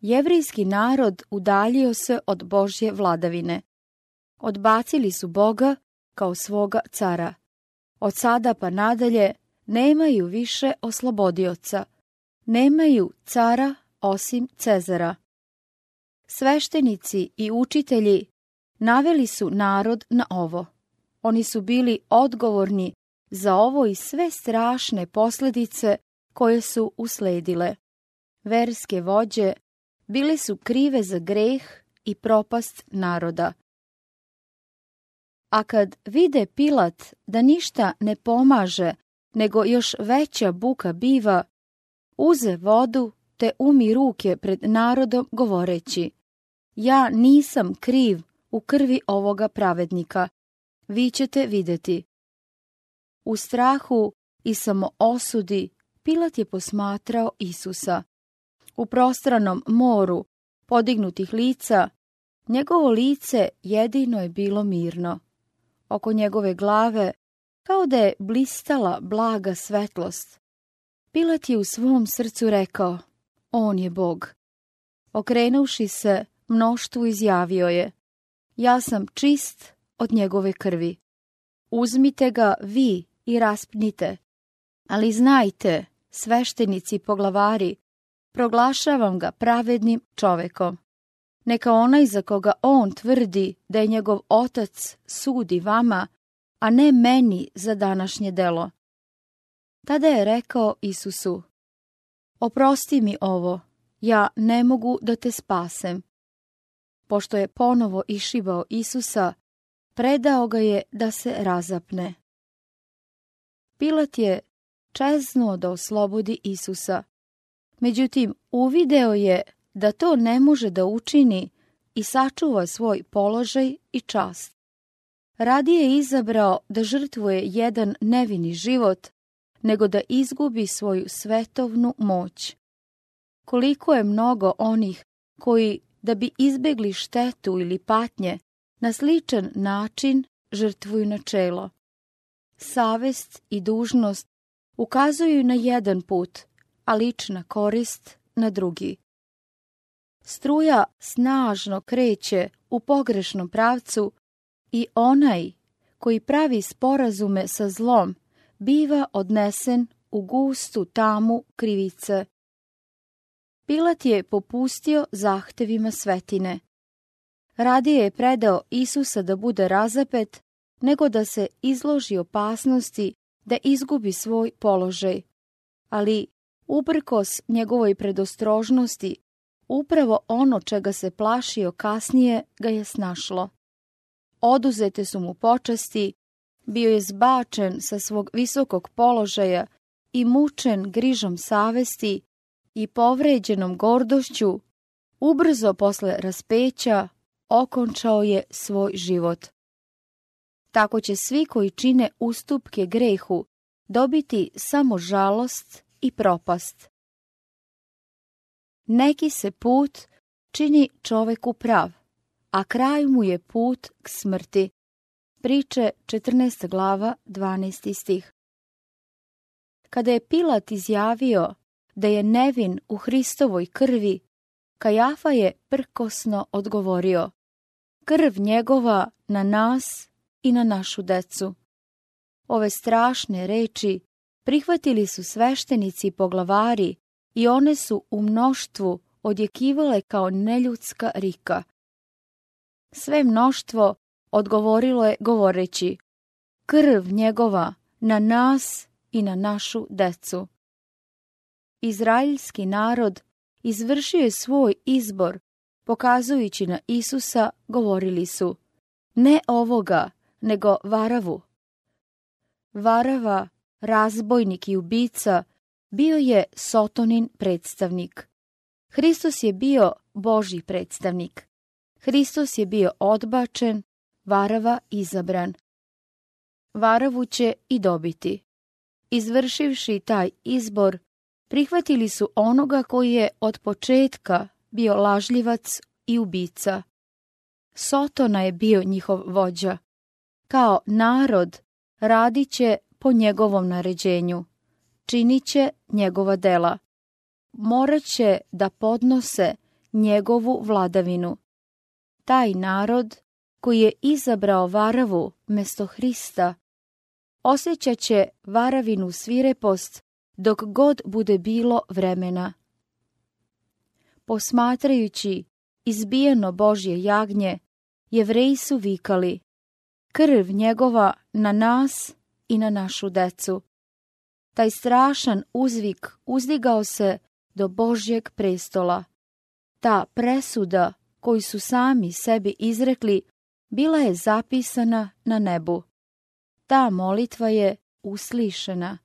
jevrijski narod udaljio se od Božje vladavine. Odbacili su Boga kao svoga cara. Od sada pa nadalje nemaju više oslobodioca. Nemaju cara osim Cezara. Sveštenici i učitelji naveli su narod na ovo. Oni su bili odgovorni za ovo i sve strašne posljedice koje su usledile. Verske vođe bile su krive za greh i propast naroda. A kad vide Pilat da ništa ne pomaže, nego još veća buka biva, uze vodu te umi ruke pred narodom govoreći Ja nisam kriv u krvi ovoga pravednika, vi ćete vidjeti. U strahu i samo osudi Pilat je posmatrao Isusa. U prostranom moru podignutih lica, njegovo lice jedino je bilo mirno. Oko njegove glave kao da je blistala blaga svetlost. Pilat je u svom srcu rekao, on je Bog. Okrenuši se, mnoštvu izjavio je, ja sam čist od njegove krvi. Uzmite ga vi i raspnite, ali znajte, sveštenici poglavari, proglašavam ga pravednim čovekom. Neka onaj za koga on tvrdi da je njegov otac sudi vama, a ne meni za današnje delo. Tada je rekao Isusu, oprosti mi ovo, ja ne mogu da te spasem. Pošto je ponovo išibao Isusa, predao ga je da se razapne. Pilat je čeznuo da oslobodi Isusa. Međutim, uvideo je da to ne može da učini i sačuva svoj položaj i čast. Radije je izabrao da žrtvuje jedan nevini život, nego da izgubi svoju svetovnu moć. Koliko je mnogo onih koji, da bi izbegli štetu ili patnje, na sličan način žrtvuju načelo. Savest i dužnost ukazuju na jedan put, a lična korist na drugi. Struja snažno kreće u pogrešnom pravcu i onaj koji pravi sporazume sa zlom biva odnesen u gustu tamu krivice. Pilat je popustio zahtevima svetine. Radije je predao Isusa da bude razapet, nego da se izloži opasnosti da izgubi svoj položaj. Ali, uprkos njegovoj predostrožnosti, upravo ono čega se plašio kasnije ga je snašlo. Oduzete su mu počasti, bio je zbačen sa svog visokog položaja i mučen grižom savesti i povređenom gordošću, ubrzo posle raspeća okončao je svoj život. Tako će svi koji čine ustupke grehu dobiti samo žalost i propast. Neki se put čini čoveku prav, a kraj mu je put k smrti. Priče 14. glava 12. stih. Kada je Pilat izjavio da je nevin u Hristovoj krvi, Kajafa je prkosno odgovorio krv njegova na nas i na našu decu. Ove strašne reči prihvatili su sveštenici i poglavari i one su u mnoštvu odjekivale kao neljudska rika. Sve mnoštvo odgovorilo je govoreći krv njegova na nas i na našu decu. Izraelski narod izvršio je svoj izbor pokazujući na Isusa, govorili su, ne ovoga, nego Varavu. Varava, razbojnik i ubica, bio je Sotonin predstavnik. Hristos je bio Boži predstavnik. Hristos je bio odbačen, Varava izabran. Varavu će i dobiti. Izvršivši taj izbor, prihvatili su onoga koji je od početka bio lažljivac i ubica. Sotona je bio njihov vođa. Kao narod radit će po njegovom naređenju. Činit će njegova dela. Morat će da podnose njegovu vladavinu. Taj narod koji je izabrao Varavu mesto Hrista, osjećat će Varavinu svirepost dok god bude bilo vremena posmatrajući izbijeno Božje jagnje, jevreji su vikali, krv njegova na nas i na našu decu. Taj strašan uzvik uzdigao se do Božjeg prestola. Ta presuda koju su sami sebi izrekli bila je zapisana na nebu. Ta molitva je uslišena.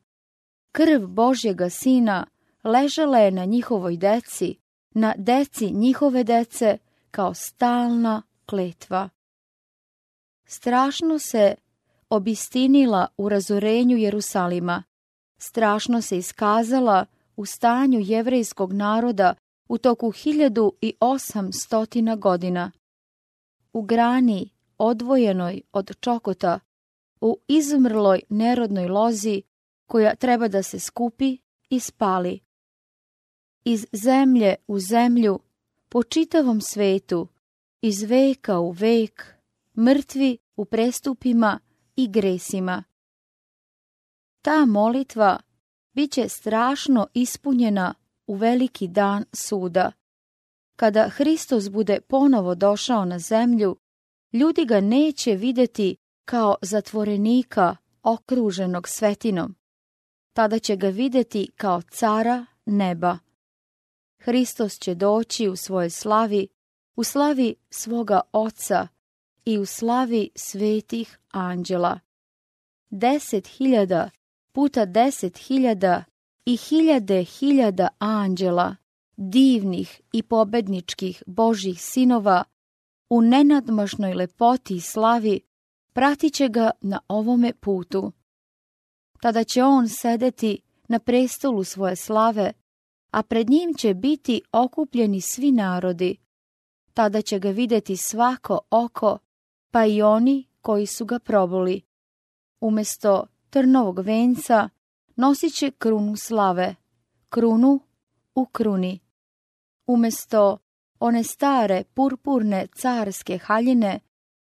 Krv Božjega sina ležala je na njihovoj deci, na deci njihove dece kao stalna kletva. Strašno se obistinila u razorenju Jerusalima, strašno se iskazala u stanju jevrejskog naroda u toku hiljadu i osamstotina godina. U grani odvojenoj od čokota, u izmrloj nerodnoj lozi koja treba da se skupi i spali. Iz zemlje u zemlju, po čitavom svetu, iz veka u vek, mrtvi u prestupima i gresima. Ta molitva bit će strašno ispunjena u veliki dan suda. Kada Hristos bude ponovo došao na zemlju, ljudi ga neće vidjeti kao zatvorenika okruženog svetinom. Tada će ga vidjeti kao cara neba. Hristos će doći u svojoj slavi, u slavi svoga oca i u slavi svetih anđela. Deset hiljada puta deset hiljada i hiljade hiljada anđela, divnih i pobedničkih Božih sinova, u nenadmašnoj lepoti i slavi, pratit će ga na ovome putu. Tada će on sedeti na prestolu svoje slave, a pred njim će biti okupljeni svi narodi. Tada će ga vidjeti svako oko, pa i oni koji su ga probuli. Umesto trnovog venca nosit će krunu slave, krunu u kruni. Umesto one stare purpurne carske haljine,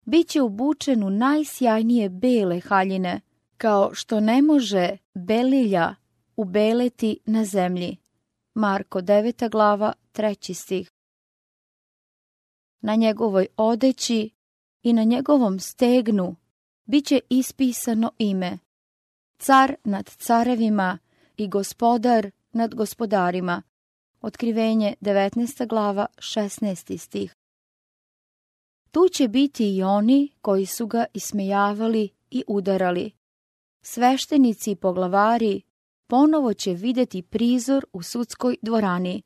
bit će obučen u najsjajnije bele haljine, kao što ne može belilja ubeleti na zemlji. Marko 9. glava, 3. stih. Na njegovoj odeći i na njegovom stegnu bit će ispisano ime car nad carevima i gospodar nad gospodarima. Otkrivenje 19. glava 16. stih. Tu će biti i oni koji su ga ismejavali i udarali. Sveštenici i poglavari ponovo će vidjeti prizor u sudskoj dvorani.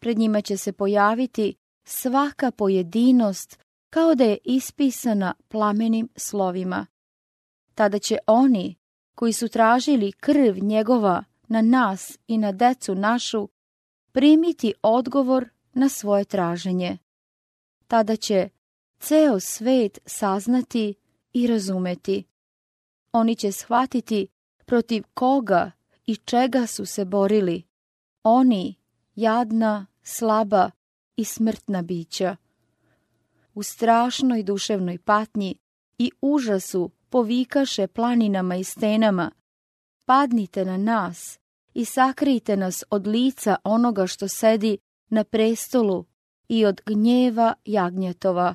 Pred njima će se pojaviti svaka pojedinost kao da je ispisana plamenim slovima. Tada će oni koji su tražili krv njegova na nas i na decu našu, primiti odgovor na svoje traženje. Tada će ceo svet saznati i razumeti. Oni će shvatiti protiv koga i čega su se borili. Oni, jadna, slaba i smrtna bića. U strašnoj duševnoj patnji i užasu povikaše planinama i stenama, padnite na nas i sakrijte nas od lica onoga što sedi na prestolu i od gnjeva jagnjetova.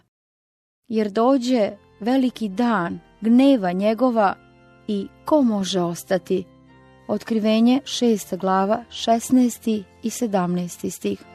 Jer dođe veliki dan gneva njegova i ko može ostati? Otkrivenje 6. glava 16. i 17. stih.